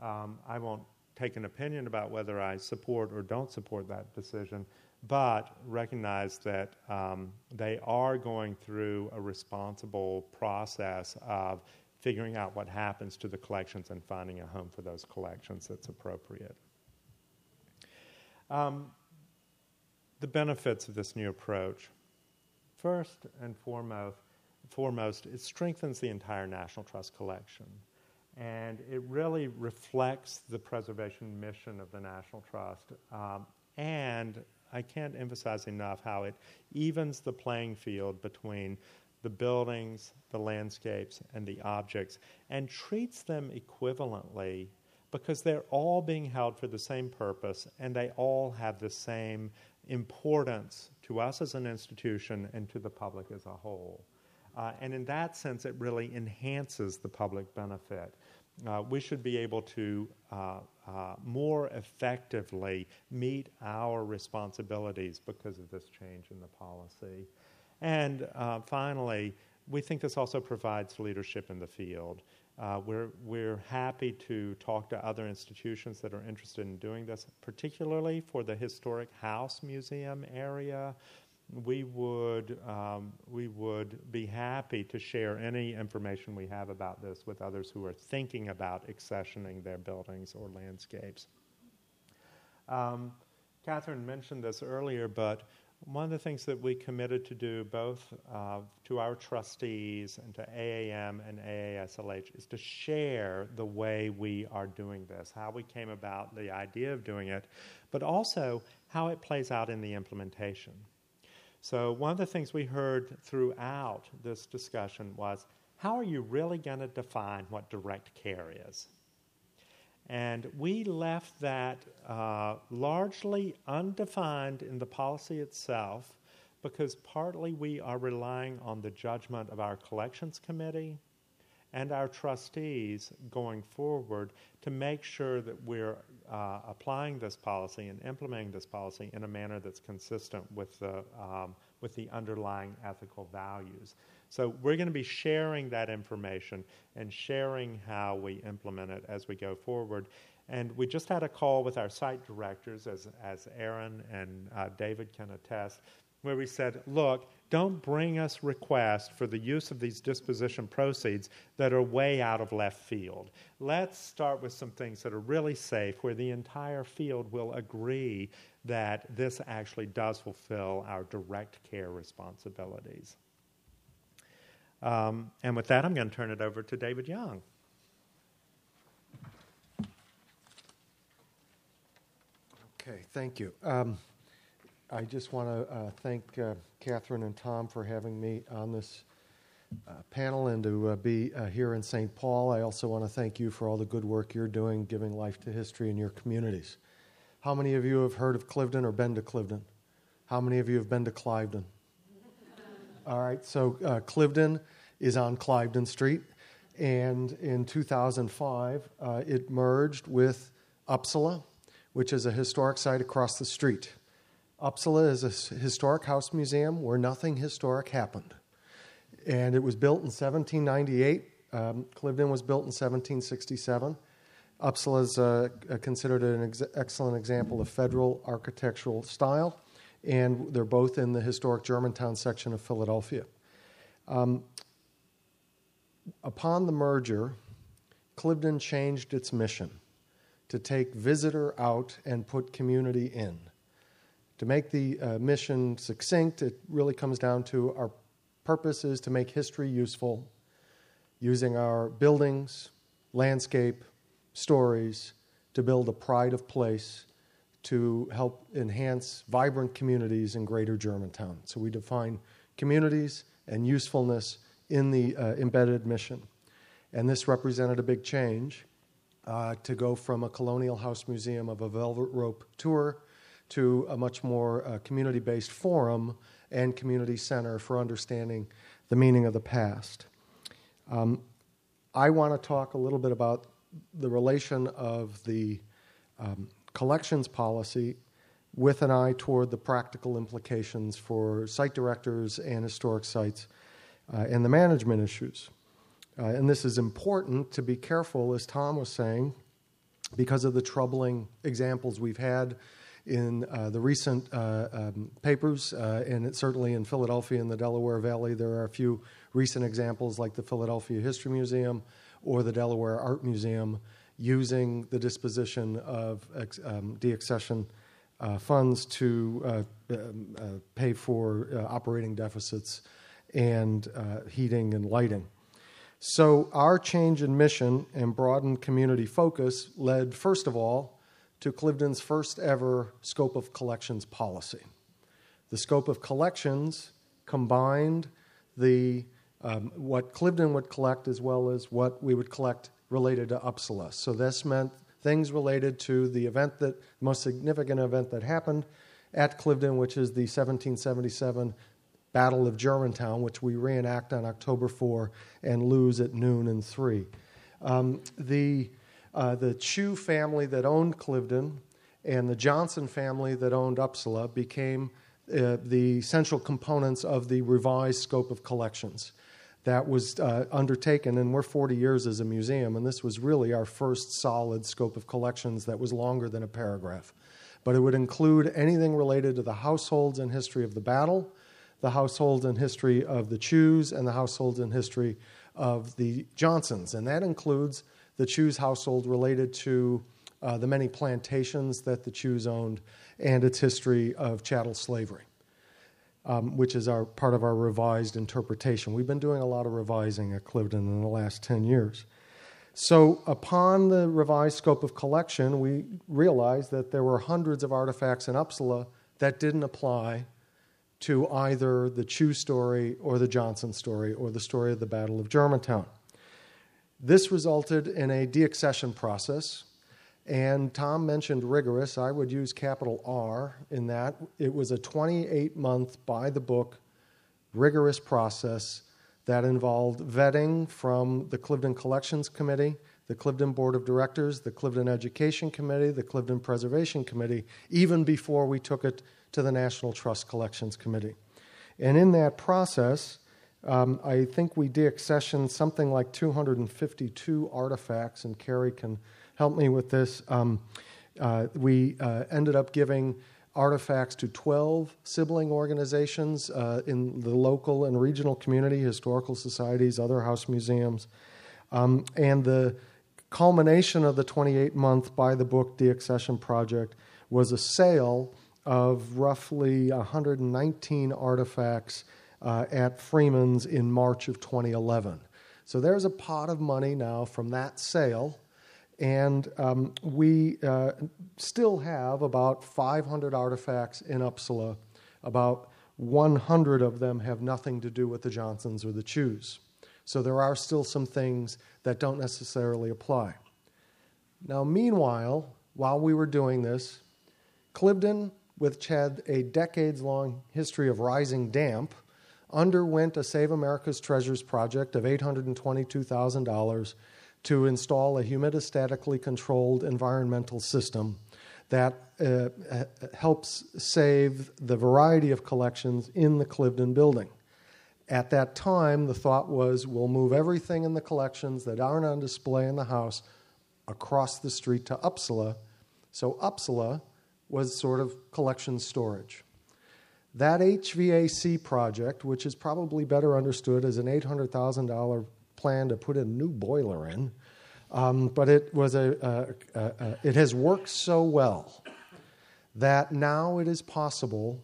Um, I won't take an opinion about whether I support or don't support that decision but recognize that um, they are going through a responsible process of figuring out what happens to the collections and finding a home for those collections that's appropriate. Um, the benefits of this new approach. First and foremost, foremost, it strengthens the entire National Trust collection. And it really reflects the preservation mission of the National Trust um, and I can't emphasize enough how it evens the playing field between the buildings, the landscapes, and the objects, and treats them equivalently because they're all being held for the same purpose and they all have the same importance to us as an institution and to the public as a whole. Uh, and in that sense, it really enhances the public benefit uh, we should be able to uh, uh, more effectively meet our responsibilities because of this change in the policy. And uh, finally, we think this also provides leadership in the field. Uh, we're, we're happy to talk to other institutions that are interested in doing this, particularly for the Historic House Museum area we would, um, we would be happy to share any information we have about this with others who are thinking about accessioning their buildings or landscapes. Um, Catherine mentioned this earlier, but one of the things that we committed to do both uh, to our trustees and to AAM and AASLH is to share the way we are doing this, how we came about the idea of doing it, but also how it plays out in the implementation. So, one of the things we heard throughout this discussion was how are you really going to define what direct care is? And we left that uh, largely undefined in the policy itself because partly we are relying on the judgment of our collections committee and our trustees going forward to make sure that we're uh, applying this policy and implementing this policy in a manner that's consistent with the, um, with the underlying ethical values. So we're going to be sharing that information and sharing how we implement it as we go forward. And we just had a call with our site directors, as, as Aaron and uh, David can attest, where we said, look, don't bring us requests for the use of these disposition proceeds that are way out of left field. Let's start with some things that are really safe, where the entire field will agree that this actually does fulfill our direct care responsibilities. Um, and with that, I'm going to turn it over to David Young. Okay, thank you. Um, I just want to uh, thank uh, Catherine and Tom for having me on this uh, panel and to uh, be uh, here in St. Paul. I also want to thank you for all the good work you're doing, giving life to history in your communities. How many of you have heard of Cliveden or been to Cliveden? How many of you have been to Cliveden? all right, so uh, Cliveden is on Cliveden Street, and in 2005, uh, it merged with Upsala, which is a historic site across the street. Upsala is a historic house museum where nothing historic happened. And it was built in 1798. Um, Cliveden was built in 1767. Upsala is uh, considered an ex- excellent example of federal architectural style, and they're both in the historic Germantown section of Philadelphia. Um, upon the merger, Cliveden changed its mission to take visitor out and put community in. To make the uh, mission succinct, it really comes down to our purpose is to make history useful using our buildings, landscape, stories to build a pride of place to help enhance vibrant communities in greater Germantown. So we define communities and usefulness in the uh, embedded mission. And this represented a big change uh, to go from a colonial house museum of a velvet rope tour to a much more uh, community based forum and community center for understanding the meaning of the past. Um, I want to talk a little bit about the relation of the um, collections policy with an eye toward the practical implications for site directors and historic sites uh, and the management issues. Uh, and this is important to be careful, as Tom was saying, because of the troubling examples we've had in uh, the recent uh, um, papers, uh, and it, certainly in Philadelphia and the Delaware Valley, there are a few recent examples like the Philadelphia History Museum or the Delaware Art Museum using the disposition of um, deaccession uh, funds to uh, um, pay for operating deficits and heating and lighting. So, our change in mission and broadened community focus led, first of all, to Cliveden's first ever scope of collections policy. The scope of collections combined the um, what Cliveden would collect as well as what we would collect related to Upsala. So this meant things related to the event that the most significant event that happened at Cliveden, which is the 1777 Battle of Germantown, which we reenact on October 4 and lose at noon and 3. Um, the uh, the Chew family that owned Cliveden and the Johnson family that owned Upsala became uh, the central components of the revised scope of collections that was uh, undertaken, and we're 40 years as a museum, and this was really our first solid scope of collections that was longer than a paragraph. But it would include anything related to the households and history of the battle, the households and history of the Chews, and the households and history of the Johnsons. And that includes the Chews household related to uh, the many plantations that the Chews owned and its history of chattel slavery, um, which is our, part of our revised interpretation. We've been doing a lot of revising at Cliveden in the last 10 years. So, upon the revised scope of collection, we realized that there were hundreds of artifacts in Upsala that didn't apply to either the Chew story or the Johnson story or the story of the Battle of Germantown. This resulted in a deaccession process, and Tom mentioned rigorous. I would use capital R in that. It was a 28 month, by the book, rigorous process that involved vetting from the Cliveden Collections Committee, the Cliveden Board of Directors, the Cliveden Education Committee, the Cliveden Preservation Committee, even before we took it to the National Trust Collections Committee. And in that process, um, I think we deaccessioned something like 252 artifacts, and Carrie can help me with this. Um, uh, we uh, ended up giving artifacts to 12 sibling organizations uh, in the local and regional community, historical societies, other house museums. Um, and the culmination of the 28 month by the book deaccession project was a sale of roughly 119 artifacts uh, at Freeman's in March of 2011. So there's a pot of money now from that sale, and um, we uh, still have about 500 artifacts in Upsala, about 100 of them have nothing to do with the Johnsons or the Chews. So there are still some things that don't necessarily apply. Now, meanwhile, while we were doing this, Cliveden, which had a decades long history of rising damp, underwent a Save America's Treasures project of $822,000 to install a humidistatically controlled environmental system that uh, helps save the variety of collections in the Cliveden building. At that time, the thought was we'll move everything in the collections that aren't on display in the house across the street to Upsala. So, Upsala was sort of collection storage. That HVAC project, which is probably better understood as an $800,000 plan to put a new boiler in, um, but it, was a, a, a, a, it has worked so well that now it is possible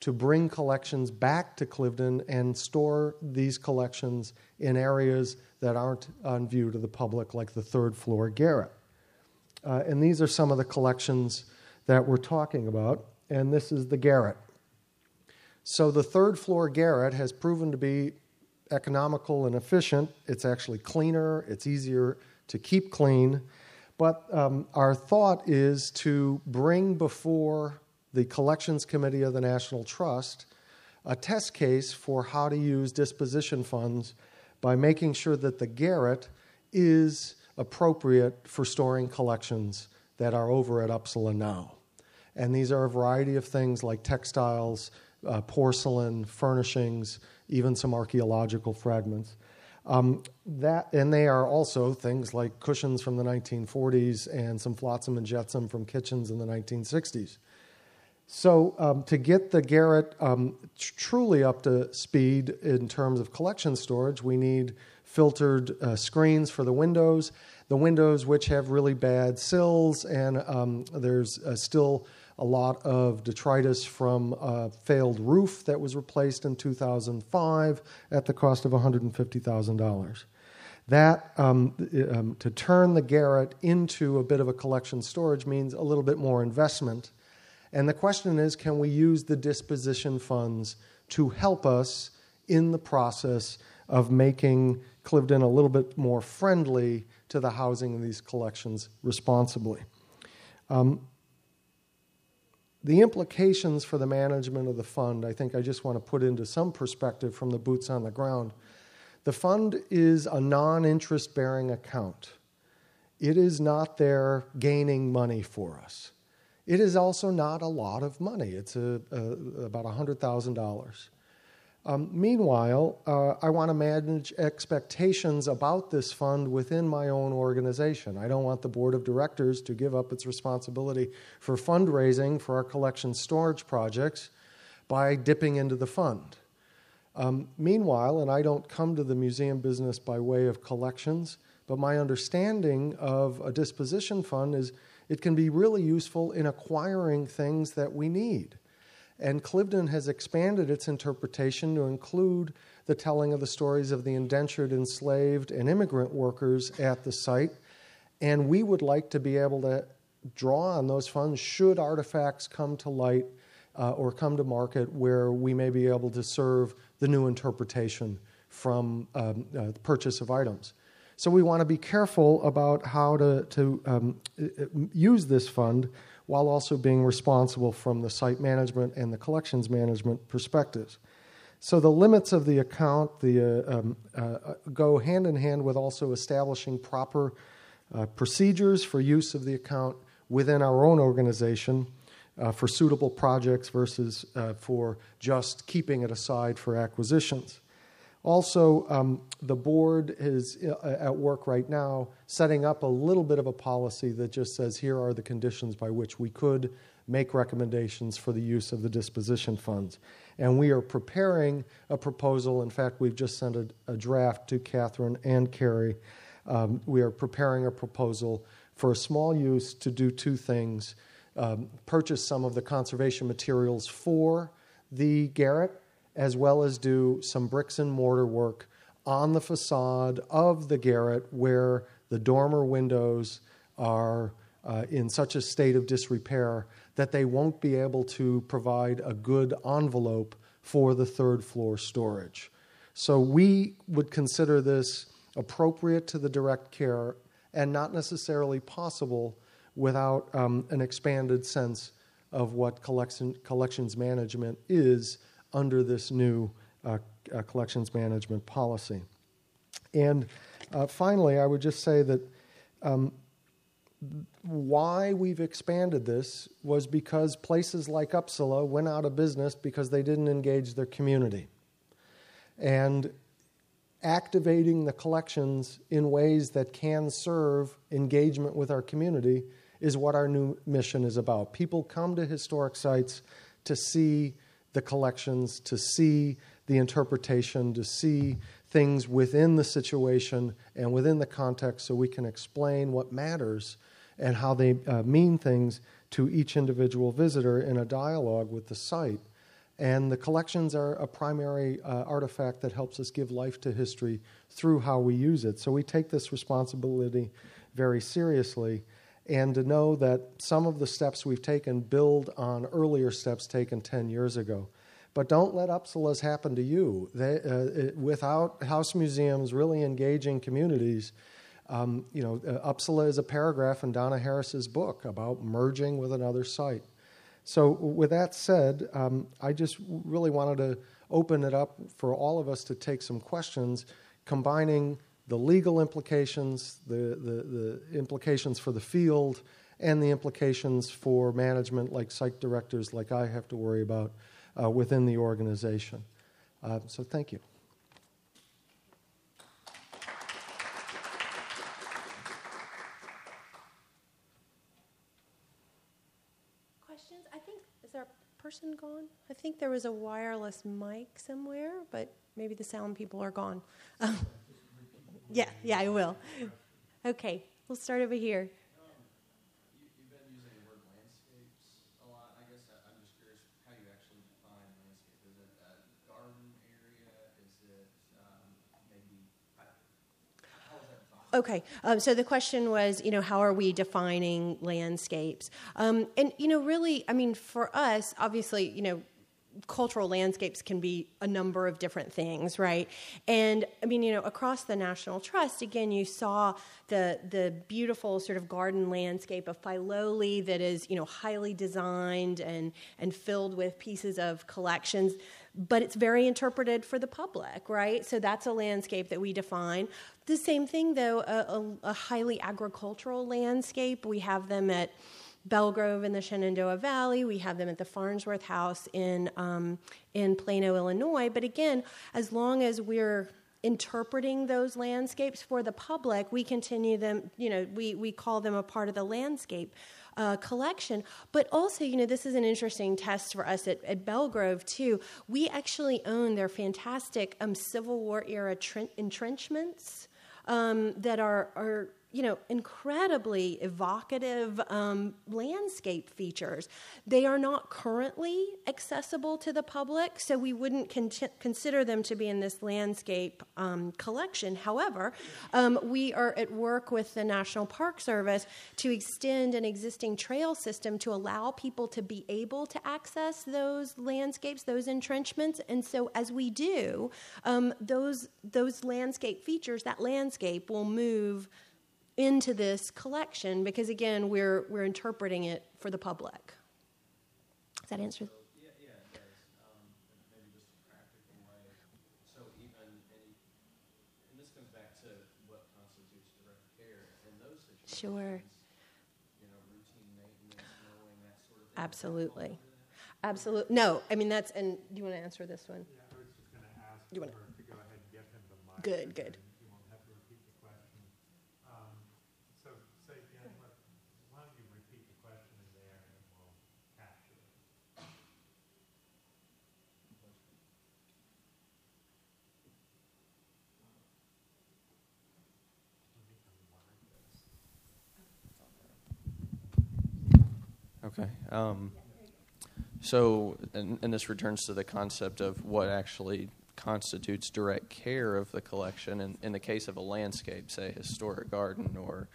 to bring collections back to Cliveden and store these collections in areas that aren't on view to the public, like the third floor garret. Uh, and these are some of the collections that we're talking about, and this is the garret. So the third floor garret has proven to be economical and efficient. It's actually cleaner, it's easier to keep clean. But um, our thought is to bring before the Collections Committee of the National Trust a test case for how to use disposition funds by making sure that the garret is appropriate for storing collections that are over at Upsala now. And these are a variety of things like textiles, uh, porcelain, furnishings, even some archaeological fragments. Um, that, and they are also things like cushions from the 1940s and some flotsam and jetsam from kitchens in the 1960s. So, um, to get the garret um, tr- truly up to speed in terms of collection storage, we need filtered uh, screens for the windows. The windows, which have really bad sills, and um, there's uh, still a lot of detritus from a failed roof that was replaced in 2005 at the cost of $150,000. That, um, um, to turn the garret into a bit of a collection storage means a little bit more investment. And the question is can we use the disposition funds to help us in the process of making Cliveden a little bit more friendly to the housing of these collections responsibly? Um, the implications for the management of the fund, I think I just want to put into some perspective from the boots on the ground. The fund is a non interest bearing account. It is not there gaining money for us. It is also not a lot of money. It's a, a, about $100,000. Um, meanwhile, uh, I want to manage expectations about this fund within my own organization. I don't want the board of directors to give up its responsibility for fundraising for our collection storage projects by dipping into the fund. Um, meanwhile, and I don't come to the museum business by way of collections, but my understanding of a disposition fund is it can be really useful in acquiring things that we need. And Cliveden has expanded its interpretation to include the telling of the stories of the indentured, enslaved, and immigrant workers at the site. And we would like to be able to draw on those funds should artifacts come to light uh, or come to market where we may be able to serve the new interpretation from um, uh, purchase of items. So we want to be careful about how to, to um, use this fund while also being responsible from the site management and the collections management perspectives. So the limits of the account the, uh, um, uh, go hand in hand with also establishing proper uh, procedures for use of the account within our own organization uh, for suitable projects versus uh, for just keeping it aside for acquisitions. Also, um, the board is uh, at work right now setting up a little bit of a policy that just says here are the conditions by which we could make recommendations for the use of the disposition funds. And we are preparing a proposal. In fact, we've just sent a, a draft to Catherine and Carrie. Um, we are preparing a proposal for a small use to do two things um, purchase some of the conservation materials for the garret as well as do some bricks and mortar work on the facade of the garret where the dormer windows are uh, in such a state of disrepair that they won't be able to provide a good envelope for the third floor storage. So we would consider this appropriate to the direct care and not necessarily possible without um, an expanded sense of what collection, collections management is under this new uh, uh, collections management policy. And uh, finally, I would just say that um, why we've expanded this was because places like Upsala went out of business because they didn't engage their community. And activating the collections in ways that can serve engagement with our community is what our new mission is about. People come to historic sites to see the collections, to see the interpretation, to see things within the situation and within the context so we can explain what matters and how they uh, mean things to each individual visitor in a dialogue with the site. And the collections are a primary uh, artifact that helps us give life to history through how we use it. So we take this responsibility very seriously. And to know that some of the steps we've taken build on earlier steps taken 10 years ago. But don't let Upsalas happen to you. They, uh, it, without house museums really engaging communities, um, you know, uh, Upsala is a paragraph in Donna Harris's book about merging with another site. So, with that said, um, I just really wanted to open it up for all of us to take some questions, combining the legal implications, the, the, the implications for the field, and the implications for management, like site directors, like I have to worry about uh, within the organization. Uh, so, thank you. Questions? I think, is there a person gone? I think there was a wireless mic somewhere, but maybe the sound people are gone. Um, yeah, yeah, I will. Okay, we'll start over here. Okay, um, so the question was, you know, how are we defining landscapes? Um, and, you know, really, I mean, for us, obviously, you know, cultural landscapes can be a number of different things, right? And I mean, you know, across the National Trust, again, you saw the the beautiful sort of garden landscape of Filoli that is, you know, highly designed and and filled with pieces of collections but it's very interpreted for the public, right? So that's a landscape that we define. The same thing, though, a, a, a highly agricultural landscape. We have them at Belle Grove in the Shenandoah Valley. We have them at the Farnsworth House in um, in Plano, Illinois. But again, as long as we're interpreting those landscapes for the public, we continue them. You know, we we call them a part of the landscape uh, collection. But also, you know, this is an interesting test for us at, at Belle Grove, too. We actually own their fantastic um, Civil War era entrenchments um, that are, are you know, incredibly evocative um, landscape features. They are not currently accessible to the public, so we wouldn't con- consider them to be in this landscape um, collection. However, um, we are at work with the National Park Service to extend an existing trail system to allow people to be able to access those landscapes, those entrenchments. And so, as we do, um, those those landscape features, that landscape will move into this collection because again we're we're interpreting it for the public. Does that answer? Yeah, yeah, it does. Um, maybe just a practical way. So even any, and this comes back to what constitutes direct care in those situations. Sure. You know, routine maintenance, mowing, that sort of thing. Absolutely. Absolutely. No, I mean that's. And do you want to answer this one? Yeah, I was just going to ask you wanna, to go ahead and get him the mic. Good, good. Okay. Um, so, and, and, this returns to the concept of what actually constitutes direct care of the collection. And in the case of a landscape, say historic garden or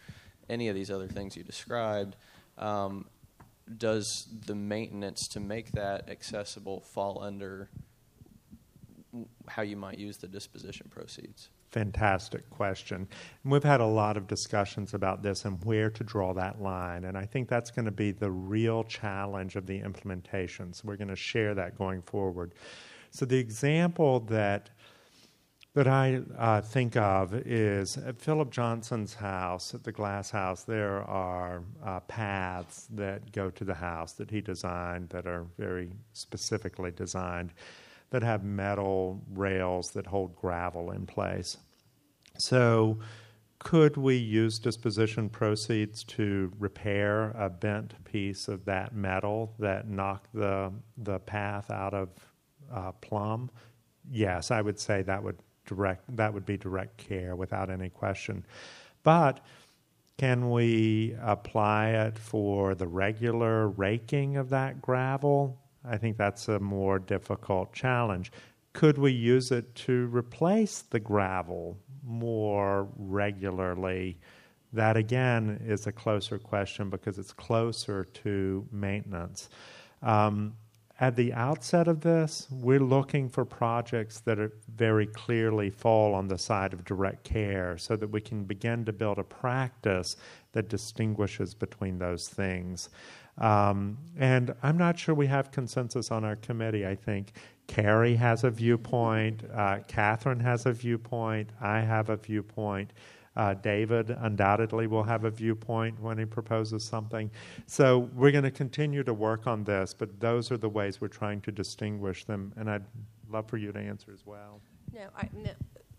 any of these other things you described, um, does the maintenance to make that accessible fall under how you might use the disposition proceeds. Fantastic question. And we've had a lot of discussions about this and where to draw that line. And I think that's going to be the real challenge of the implementation. So we're going to share that going forward. So the example that that I uh, think of is at Philip Johnson's house, at the glass house, there are uh, paths that go to the house that he designed that are very specifically designed that have metal rails that hold gravel in place. So, could we use disposition proceeds to repair a bent piece of that metal that knocked the the path out of uh, plumb? Yes, I would say that would direct that would be direct care without any question. But can we apply it for the regular raking of that gravel? I think that's a more difficult challenge. Could we use it to replace the gravel more regularly? That again is a closer question because it's closer to maintenance. Um, at the outset of this, we're looking for projects that are very clearly fall on the side of direct care so that we can begin to build a practice that distinguishes between those things. Um, and I'm not sure we have consensus on our committee. I think Carrie has a viewpoint, uh, Catherine has a viewpoint, I have a viewpoint. Uh, David undoubtedly will have a viewpoint when he proposes something. So we're going to continue to work on this, but those are the ways we're trying to distinguish them, and I'd love for you to answer as well. No, I, no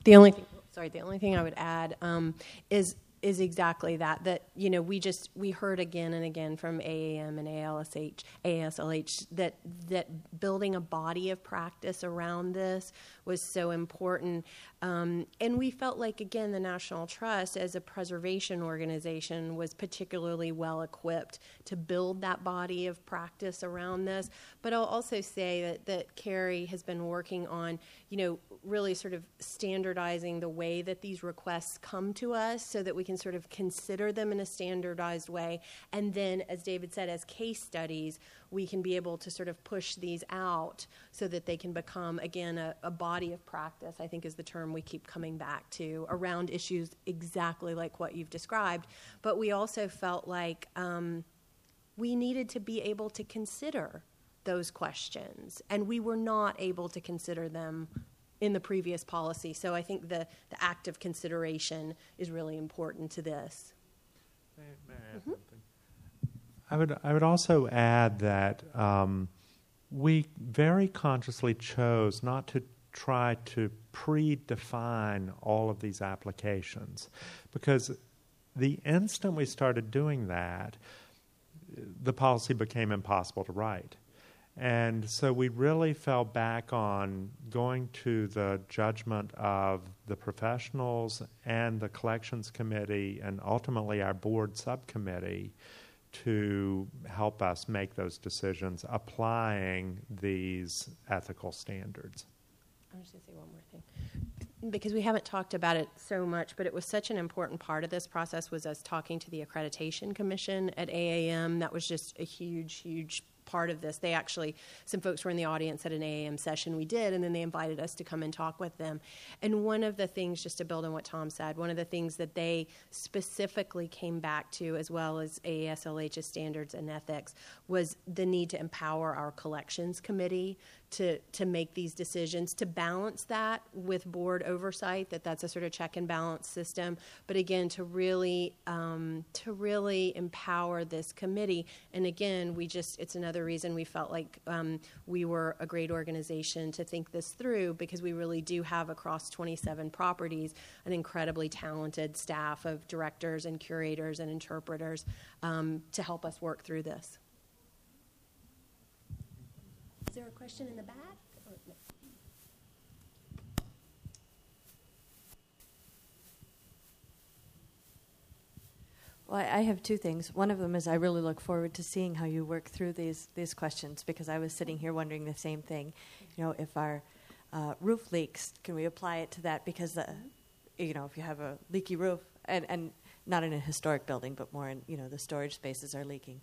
the only thing, sorry, the only thing I would add um, is is exactly that that you know we just we heard again and again from AAM and ALSH ASLH that that building a body of practice around this was so important um, and we felt like again the National Trust as a preservation organization was particularly well equipped to build that body of practice around this but I'll also say that that Carrie has been working on you know really sort of standardizing the way that these requests come to us so that we can sort of consider them in a standardized way. And then, as David said, as case studies, we can be able to sort of push these out so that they can become, again, a, a body of practice, I think is the term we keep coming back to around issues exactly like what you've described. But we also felt like um, we needed to be able to consider those questions, and we were not able to consider them in the previous policy. So I think the, the of consideration is really important to this. May mm-hmm. I, would, I would also add that um, we very consciously chose not to try to predefine all of these applications because the instant we started doing that, the policy became impossible to write. And so we really fell back on going to the judgment of the professionals and the collections committee and ultimately our board subcommittee to help us make those decisions applying these ethical standards. I'm just going to say one more thing because we haven't talked about it so much, but it was such an important part of this process was us talking to the accreditation commission at AAM. That was just a huge, huge part of this. They actually, some folks were in the audience at an AAM session we did, and then they invited us to come and talk with them. And one of the things, just to build on what Tom said, one of the things that they specifically came back to, as well as AASLH's standards and ethics, was the need to empower our collections committee to to make these decisions to balance that with board oversight that that's a sort of check and balance system but again to really um, to really empower this committee. And again we just it's another reason we felt like um, we were a great organization to think this through because we really do have across 27 properties an incredibly talented staff of directors and curators and interpreters um, to help us work through this is there a question in the back? Well, I have two things. One of them is I really look forward to seeing how you work through these these questions because I was sitting here wondering the same thing. You know, if our uh, roof leaks, can we apply it to that? Because the, you know, if you have a leaky roof, and and not in a historic building, but more in you know the storage spaces are leaking.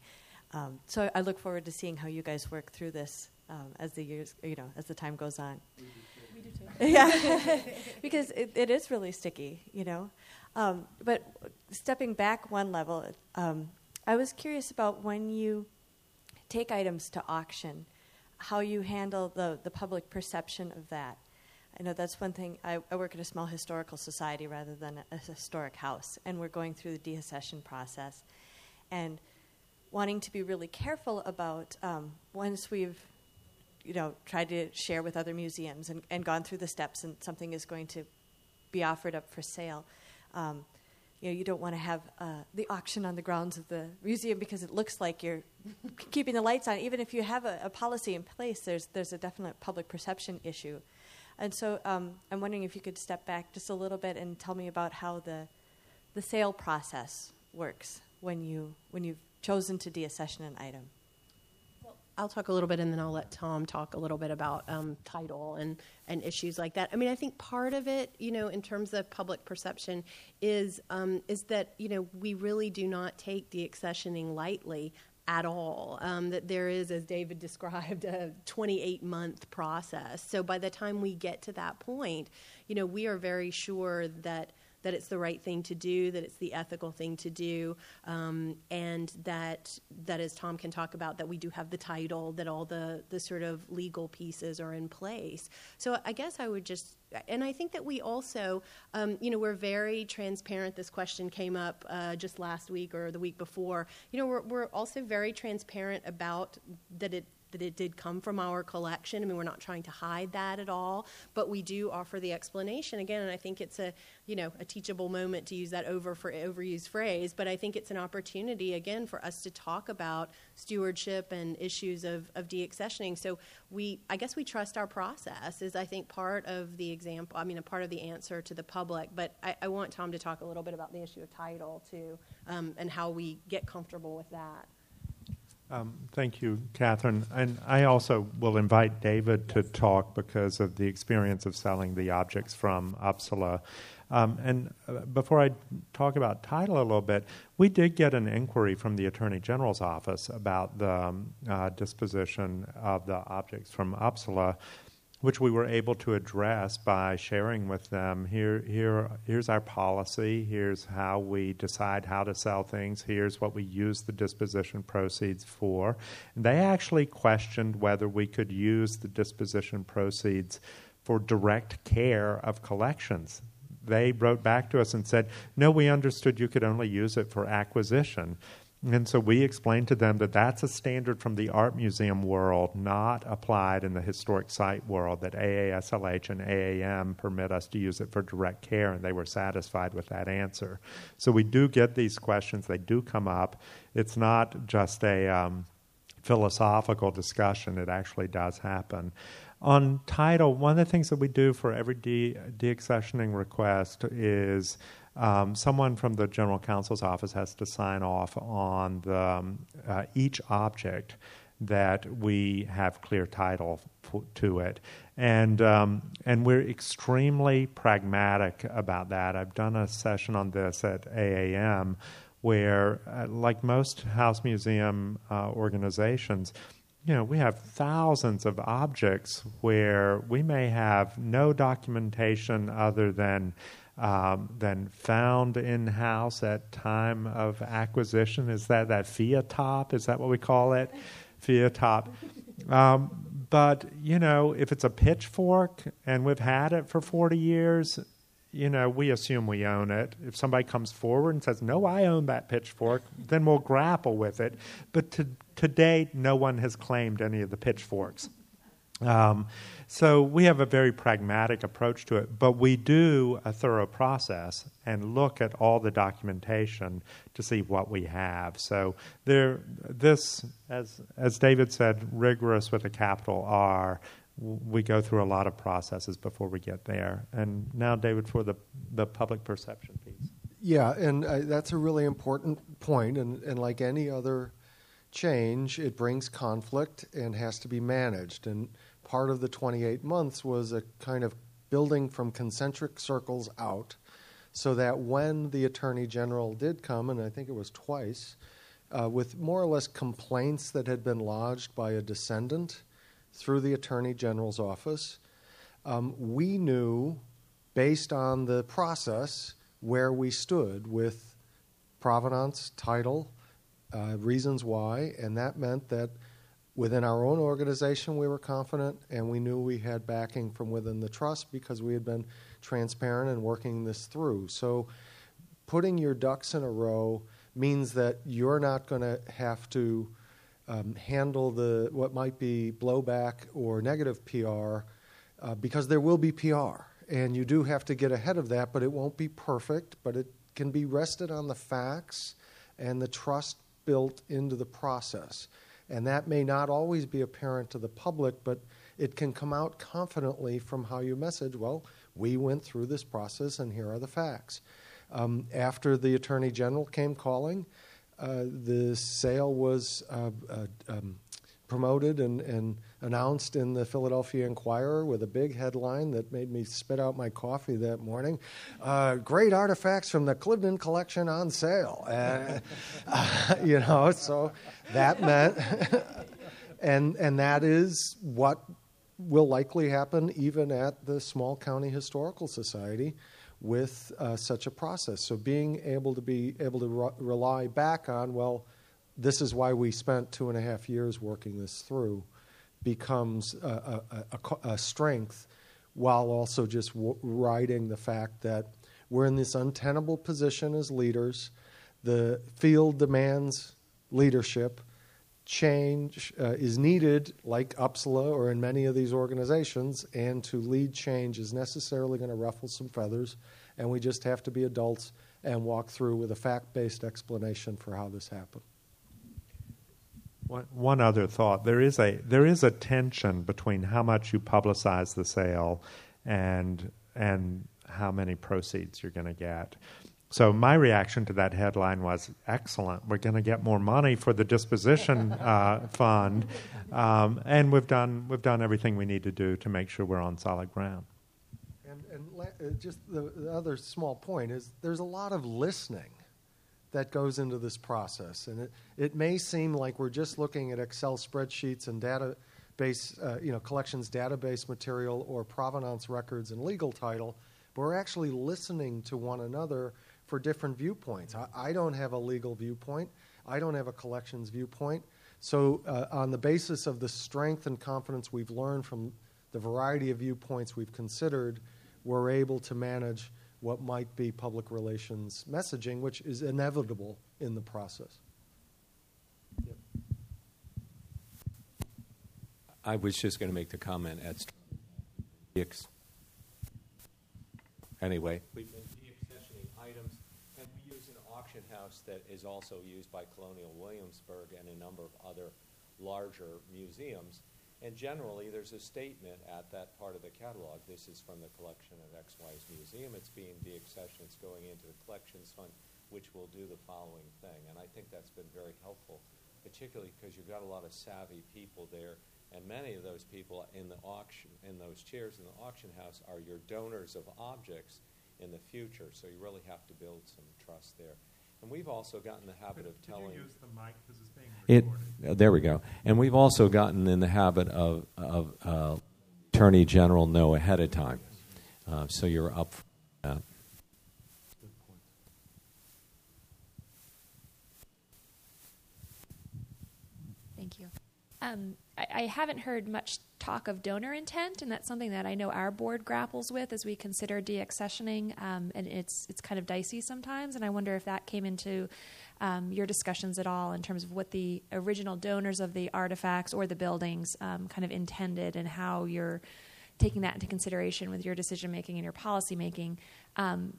Um, so I look forward to seeing how you guys work through this um, as the years, you know, as the time goes on. We do do too. [LAUGHS] yeah, [LAUGHS] because it, it is really sticky, you know. Um, but stepping back one level, um, I was curious about when you take items to auction, how you handle the, the public perception of that. I know that's one thing. I, I, work at a small historical society rather than a, a historic house, and we're going through the deaccession process. And wanting to be really careful about um, once we've you know tried to share with other museums and, and gone through the steps and something is going to be offered up for sale. Um, you know you don't want to have uh, the auction on the grounds of the museum because it looks like you're [LAUGHS] keeping the lights on. Even if you have a, a, policy in place there's there's a definite public perception issue. And so um, I'm wondering if you could step back just a little bit and tell me about how the the sale process works when you when you've chosen to deaccession an item? I'll talk a little bit and then I'll let Tom talk a little bit about um, title and, and issues like that. I mean, I think part of it, you know, in terms of public perception, is um, is that you know we really do not take deaccessioning lightly at all. Um, that there is, as David [LAUGHS] described, a 28 month process. So by the time we get to that point, you know, we are very sure that that it's the right thing to do, that it's the ethical thing to do, um, and that that as Tom can talk about, that we do have the title, that all the the sort of legal pieces are in place. So I guess I would just, and I think that we also, um, you know, we're very transparent. This question came up uh, just last week or the week before. You know, we're we're also very transparent about that it that it did come from our collection. I mean, we're not trying to hide that at all, but we do offer the explanation again. And I think it's a, you know, a teachable moment to use that over for overused phrase. But I think it's an opportunity again for us to talk about stewardship and issues of of deaccessioning. So we, I guess, we trust our process is I think part of the example. I mean, a part of the answer to the public. But I, I want Tom to talk a little bit about the issue of title too, um, and how we get comfortable with that. Um, thank you, Catherine. And I also will invite David to talk because of the experience of selling the objects from Upsala. Um, and uh, before I talk about title a little bit, we did get an inquiry from the Attorney General's office about the um, uh, disposition of the objects from Upsala which we were able to address by sharing with them here here here's our policy. Here's how we decide how to sell things. Here's what we use the disposition proceeds for. And they actually questioned whether we could use the disposition proceeds for direct care of collections. They wrote back to us and said no we understood you could only use it for acquisition and so we explained to them that that's a standard from the art museum world, not applied in the historic site world, that AASLH and AAM permit us to use it for direct care, and they were satisfied with that answer. So we do get these questions, they do come up. It's not just a um, philosophical discussion, it actually does happen. On title, one of the things that we do for every de- deaccessioning request is um, someone from the general counsel's office has to sign off on the, um, uh, each object that we have clear title f- to it. And, um, and we're extremely pragmatic about that. I've done a session on this at AAM where, uh, like most house museum uh, organizations, you know, we have thousands of objects where we may have no documentation other than um, then found in house at time of acquisition. Is that that fiat top? Is that what we call it? Fiat top. Um, but you know, if it's a pitchfork and we've had it for forty years, you know, we assume we own it. If somebody comes forward and says, "No, I own that pitchfork," then we'll grapple with it. But to, to date, no one has claimed any of the pitchforks. Um, so we have a very pragmatic approach to it, but we do a thorough process and look at all the documentation to see what we have. So there, this, as as David said, rigorous with a capital R. We go through a lot of processes before we get there. And now, David, for the the public perception piece. Yeah, and uh, that's a really important point. And, and like any other change, it brings conflict and has to be managed. And part of the 28 months was a kind of building from concentric circles out so that when the attorney general did come, and I think it was twice, uh, with more or less complaints that had been lodged by a descendant through the attorney general's office, um, we knew, based on the process, where we stood with provenance, title, uh, reasons why, and that meant that within our own organization we were confident and we knew we had backing from within the trust because we had been transparent and working this through. So putting your ducks in a row means that you're not going to have to um, handle the what might be blowback or negative PR uh, because there will be PR and you do have to get ahead of that, but it won't be perfect, but it can be rested on the facts and the trust built into the process. And that may not always be apparent to the public, but it can come out confidently from how you message. Well, we went through this process, and here are the facts. Um, after the Attorney General came calling, uh, the sale was uh, uh, um, promoted and, and, announced in the Philadelphia Inquirer with a big headline that made me spit out my coffee that morning. Uh, great artifacts from the Cliveden collection on sale. Uh, [LAUGHS] you know, so that meant, and, and that is what will likely happen even at the small county historical society with uh, such a process. So being able to be able to re- rely back on, well, this is why we spent two and a half years working this through, becomes a, a, a, a strength while also just w- riding the fact that we're in this untenable position as leaders. The field demands leadership. Change uh, is needed, like Upsala or in many of these organizations, and to lead change is necessarily going to ruffle some feathers, and we just have to be adults and walk through with a fact based explanation for how this happened. One, one other thought: there is a there is a tension between how much you publicize the sale and and how many proceeds you're going to get. So my reaction to that headline was excellent. We're going to get more money for the disposition [LAUGHS] uh, fund, um, and we've done we've done everything we need to do to make sure we're on solid ground. And, and uh, just the, the other small point is there's a lot of listening that goes into this process. And it, it may seem like we're just looking at Excel spreadsheets and database, uh, you know, collections database material or provenance records and legal title, but we're actually listening to one another for different viewpoints. I, I don't have a legal viewpoint. I don't have a collections viewpoint. So, uh, on the basis of the strength and confidence we've learned from the variety of viewpoints we've considered, we're able to manage what might be public relations messaging, which is inevitable in the process. I was just going to make the comment at anyway. We've been deaccessioning items, and we use an auction house that is also used by Colonial Williamsburg and a number of other larger museums. And generally, there's a statement at that part of the catalog. This is from the collection of XY's museum. It's being deaccessioned. It's going into the collections fund, which will do the following thing. And I think that's been very helpful, particularly because you've got a lot of savvy people there. And many of those people in the auction, in those chairs in the auction house, are your donors of objects in the future. So you really have to build some trust there. And we've also gotten the habit of telling. use the mic because it's being recorded. It, uh, there we go. And we've also gotten in the habit of, of uh, Attorney General know ahead of time. Uh, so you're up for that. Thank you. Um, I, I, haven't heard much talk of donor intent, and that's something that I know our board grapples with as we consider deaccessioning, um, and it's it's kind of dicey sometimes. And I wonder if that came into um, your discussions at all in terms of what the original donors of the artifacts or the buildings um, kind of intended, and how you're taking that into consideration with your decision making and your policy making. Um,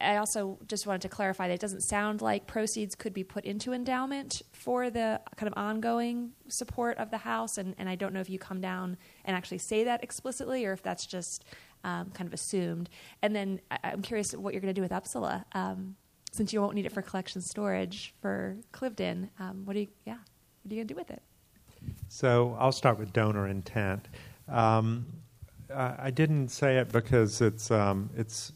I also just wanted to clarify that it doesn't sound like proceeds could be put into endowment for the kind of ongoing support of the house, and, and I don't know if you come down and actually say that explicitly or if that's just um, kind of assumed. And then I, am curious what you're going to do with Upsala, um, since you won't need it for collection storage for Cliveden. Um, what do you, yeah, what are you going to do with it? So I'll start with donor intent. Um, I didn't say it because it's um, it's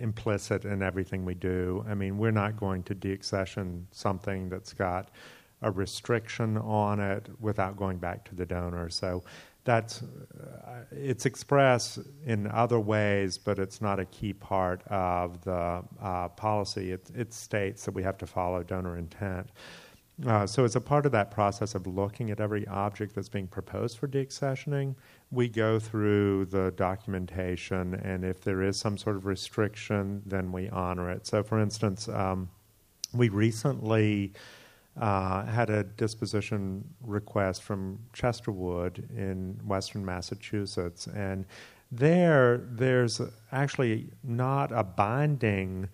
implicit in everything we do. I mean, we're not going to deaccession something that's got a restriction on it without going back to the donor. So that's uh, it's expressed in other ways, but it's not a key part of the uh, policy. It, it, states that we have to follow donor intent. Uh, so, as a part of that process of looking at every object that's being proposed for deaccessioning, we go through the documentation, and if there is some sort of restriction, then we honor it. So, for instance, um, we recently uh, had a disposition request from Chesterwood in western Massachusetts, and there there's actually not a binding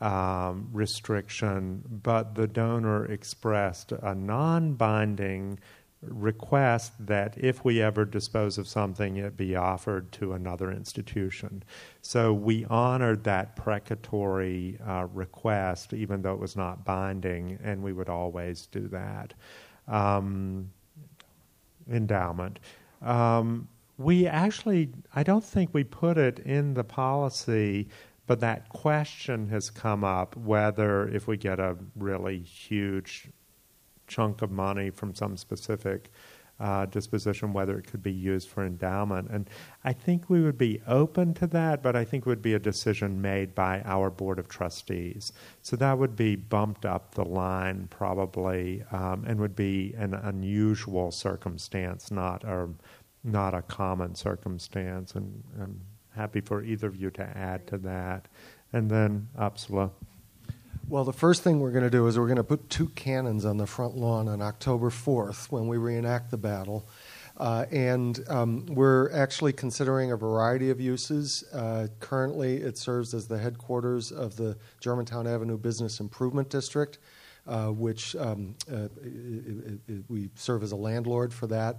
um, restriction, but the donor expressed a non-binding request that if we ever dispose of something, it be offered to another institution. So we honored that precatory uh, request, even though it was not binding, and we would always do that. Um, endowment. Um, we actually, I don't think we put it in the policy, but that question has come up whether if we get a really huge chunk of money from some specific uh, disposition, whether it could be used for endowment. And I think we would be open to that, but I think it would be a decision made by our Board of Trustees. So that would be bumped up the line probably um, and would be an unusual circumstance, not a, not a common circumstance. And I'm happy for either of you to add to that. And then, Upsala. Well, the first thing we're going to do is we're going to put two cannons on the front lawn on October 4th when we reenact the battle. Uh, and um, we're actually considering a variety of uses. Uh, currently, it serves as the headquarters of the Germantown Avenue Business Improvement District, uh, which um, uh, it, it, we serve as a landlord for that.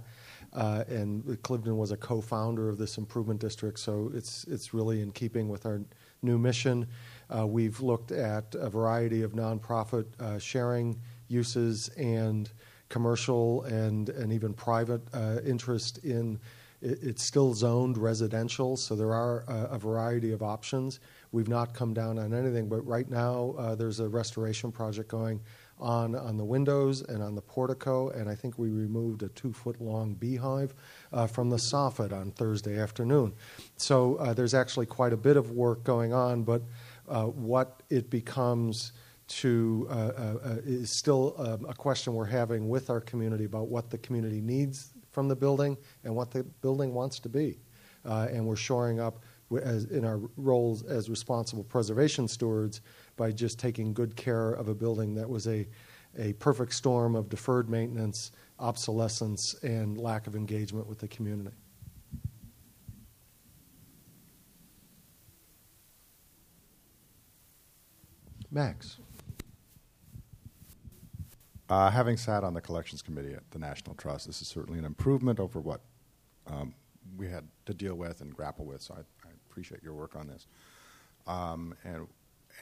Uh, and Cliveden was a co-founder of this improvement district, so it's it's really in keeping with our new mission. Uh, we've looked at a variety of nonprofit uh, sharing uses and commercial and, and even private uh, interest in it, it's still zoned residential, so there are a, a, variety of options. We've not come down on anything, but right now uh, there's a restoration project going on on the windows and on the portico, and I think we removed a two foot long beehive uh, from the soffit on Thursday afternoon. So uh, there's actually quite a bit of work going on, but uh, what it becomes to uh, uh, uh, is still um, a question we're having with our community about what the community needs from the building and what the building wants to be. and we're shoring up as, in our roles as responsible preservation stewards by just taking good care of a building that was a, a perfect storm of deferred maintenance, obsolescence, and lack of engagement with the community. Max. Uh, having sat on the collections committee at the National Trust, this is certainly an improvement over what um, we had to deal with and grapple with. So I, I appreciate your work on this. Um, and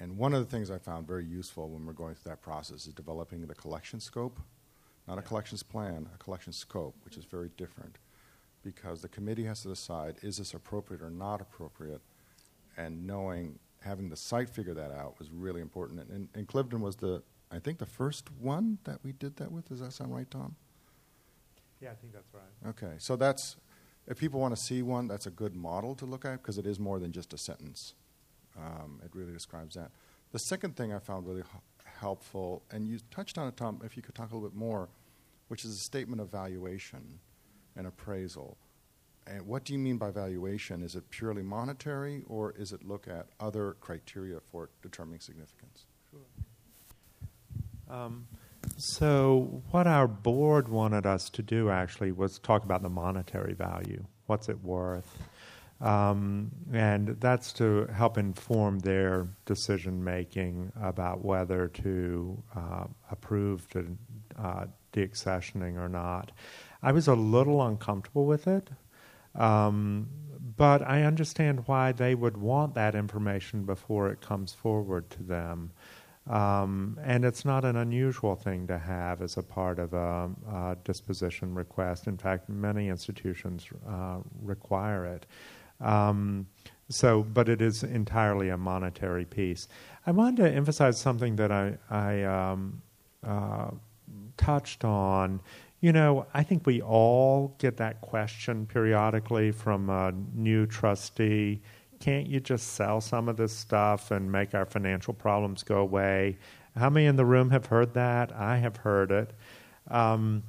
and one of the things I found very useful when we're going through that process is developing the collection scope, not a collections plan, a collection scope, which is very different, because the committee has to decide is this appropriate or not appropriate, and knowing having the site figure that out was really important. And, and, and, Cliveden was the, I think, the first one that we did that with. Does that sound right, Tom? Yeah, I think that's right. Okay, so that's if people want to see one, that's a good model to look at because it is more than just a sentence. Um, it really describes that. The second thing I found really h- helpful, and you touched on it, Tom. If you could talk a little bit more, which is a statement of valuation and appraisal. And what do you mean by valuation? Is it purely monetary, or is it look at other criteria for determining significance? Sure. Um, so, what our board wanted us to do actually was talk about the monetary value. What's it worth? Um, and that's to help inform their decision making about whether to uh, approve the uh, deaccessioning or not. I was a little uncomfortable with it um, but I understand why they would want that information before it comes forward to them. Um, and it's not an unusual thing to have as a part of a, a disposition request. In fact, many institutions uh, require it. Um, so, but it is entirely a monetary piece. I wanted to emphasize something that I, I um, uh, touched on You know, I think we all get that question periodically from a new trustee. Can't you just sell some of this stuff and make our financial problems go away? How many in the room have heard that? I have heard it. Um,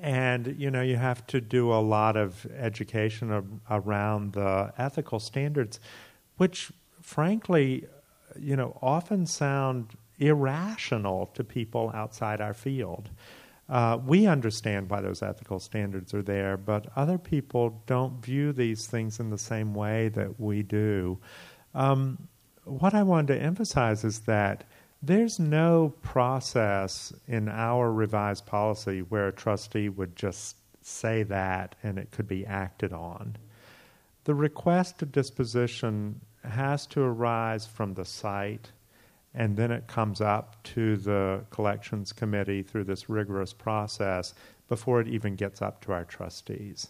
and, you know, you have to do a lot of education ab- around the ethical standards, which, frankly, you know, often sound irrational to people outside our field. Uh, we understand why those ethical standards are there, but other people don't view these things in the same way that we do. Um, what I wanted to emphasize is that there's no process in our revised policy where a trustee would just say that and it could be acted on. The request of disposition has to arise from the site and then it comes up to the collections committee through this rigorous process before it even gets up to our trustees.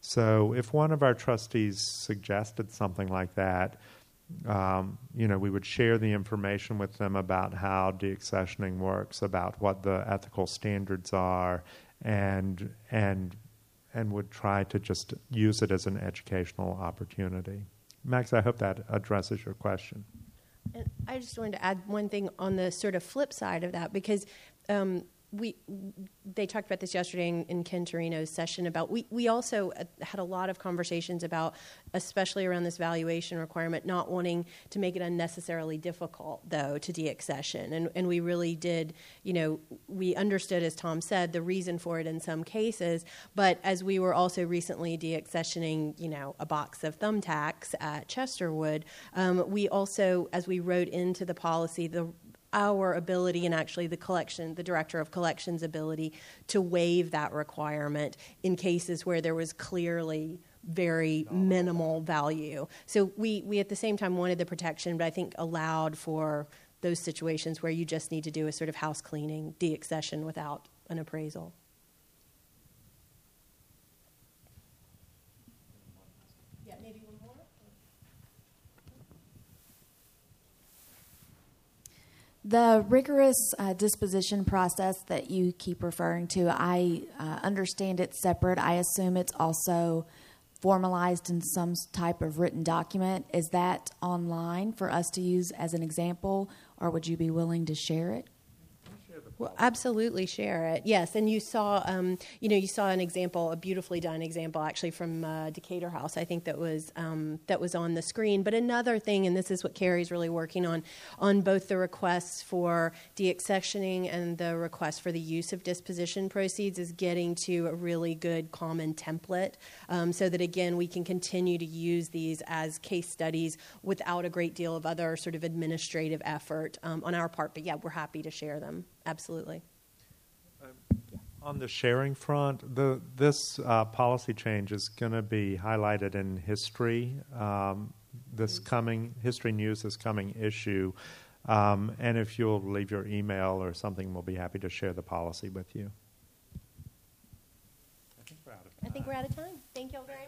So if one of our trustees suggested something like that, um, you know, we would share the information with them about how deaccessioning works, about what the ethical standards are, and and and would try to just use it as an educational opportunity. Max, I hope that addresses your question. And I just wanted to add one thing on the sort of flip side of that because um, we they talked about this yesterday in, in Ken Turino's session about we we also had a lot of conversations about especially around this valuation requirement not wanting to make it unnecessarily difficult though to deaccession. And and we really did you know we understood as Tom said the reason for it in some cases. But as we were also recently deaccessioning you know a box of thumbtacks at Chesterwood um, we also as we wrote into the policy the our ability and actually the collection, the director of collections ability to waive that requirement in cases where there was clearly very minimal value. So we, we at the same time wanted the protection, but I think allowed for those situations where you just need to do a sort of house cleaning, deaccession without an appraisal. The rigorous uh, disposition process that you keep referring to, I uh, understand it's separate. I assume it's also formalized in some type of written document. Is that online for us to use as an example, or would you be willing to share it? Well, absolutely share it. Yes, and you saw, um, you know, you saw an example, a beautifully done example, actually from uh, Decatur House. I think that was um, that was on the screen. But another thing, and this is what Carrie's really working on, on both the requests for deaccessioning and the request for the use of disposition proceeds, is getting to a really good common template, um, so that again we can continue to use these as case studies without a great deal of other sort of administrative effort um, on our part. But yeah, we're happy to share them absolutely. On the sharing front, the, this uh, policy change is going to be highlighted in history. Um, this coming history news, this coming issue, um, and if you'll leave your email or something, we'll be happy to share the policy with you. I think we're out of time. I think we're out of time. Thank you all very much.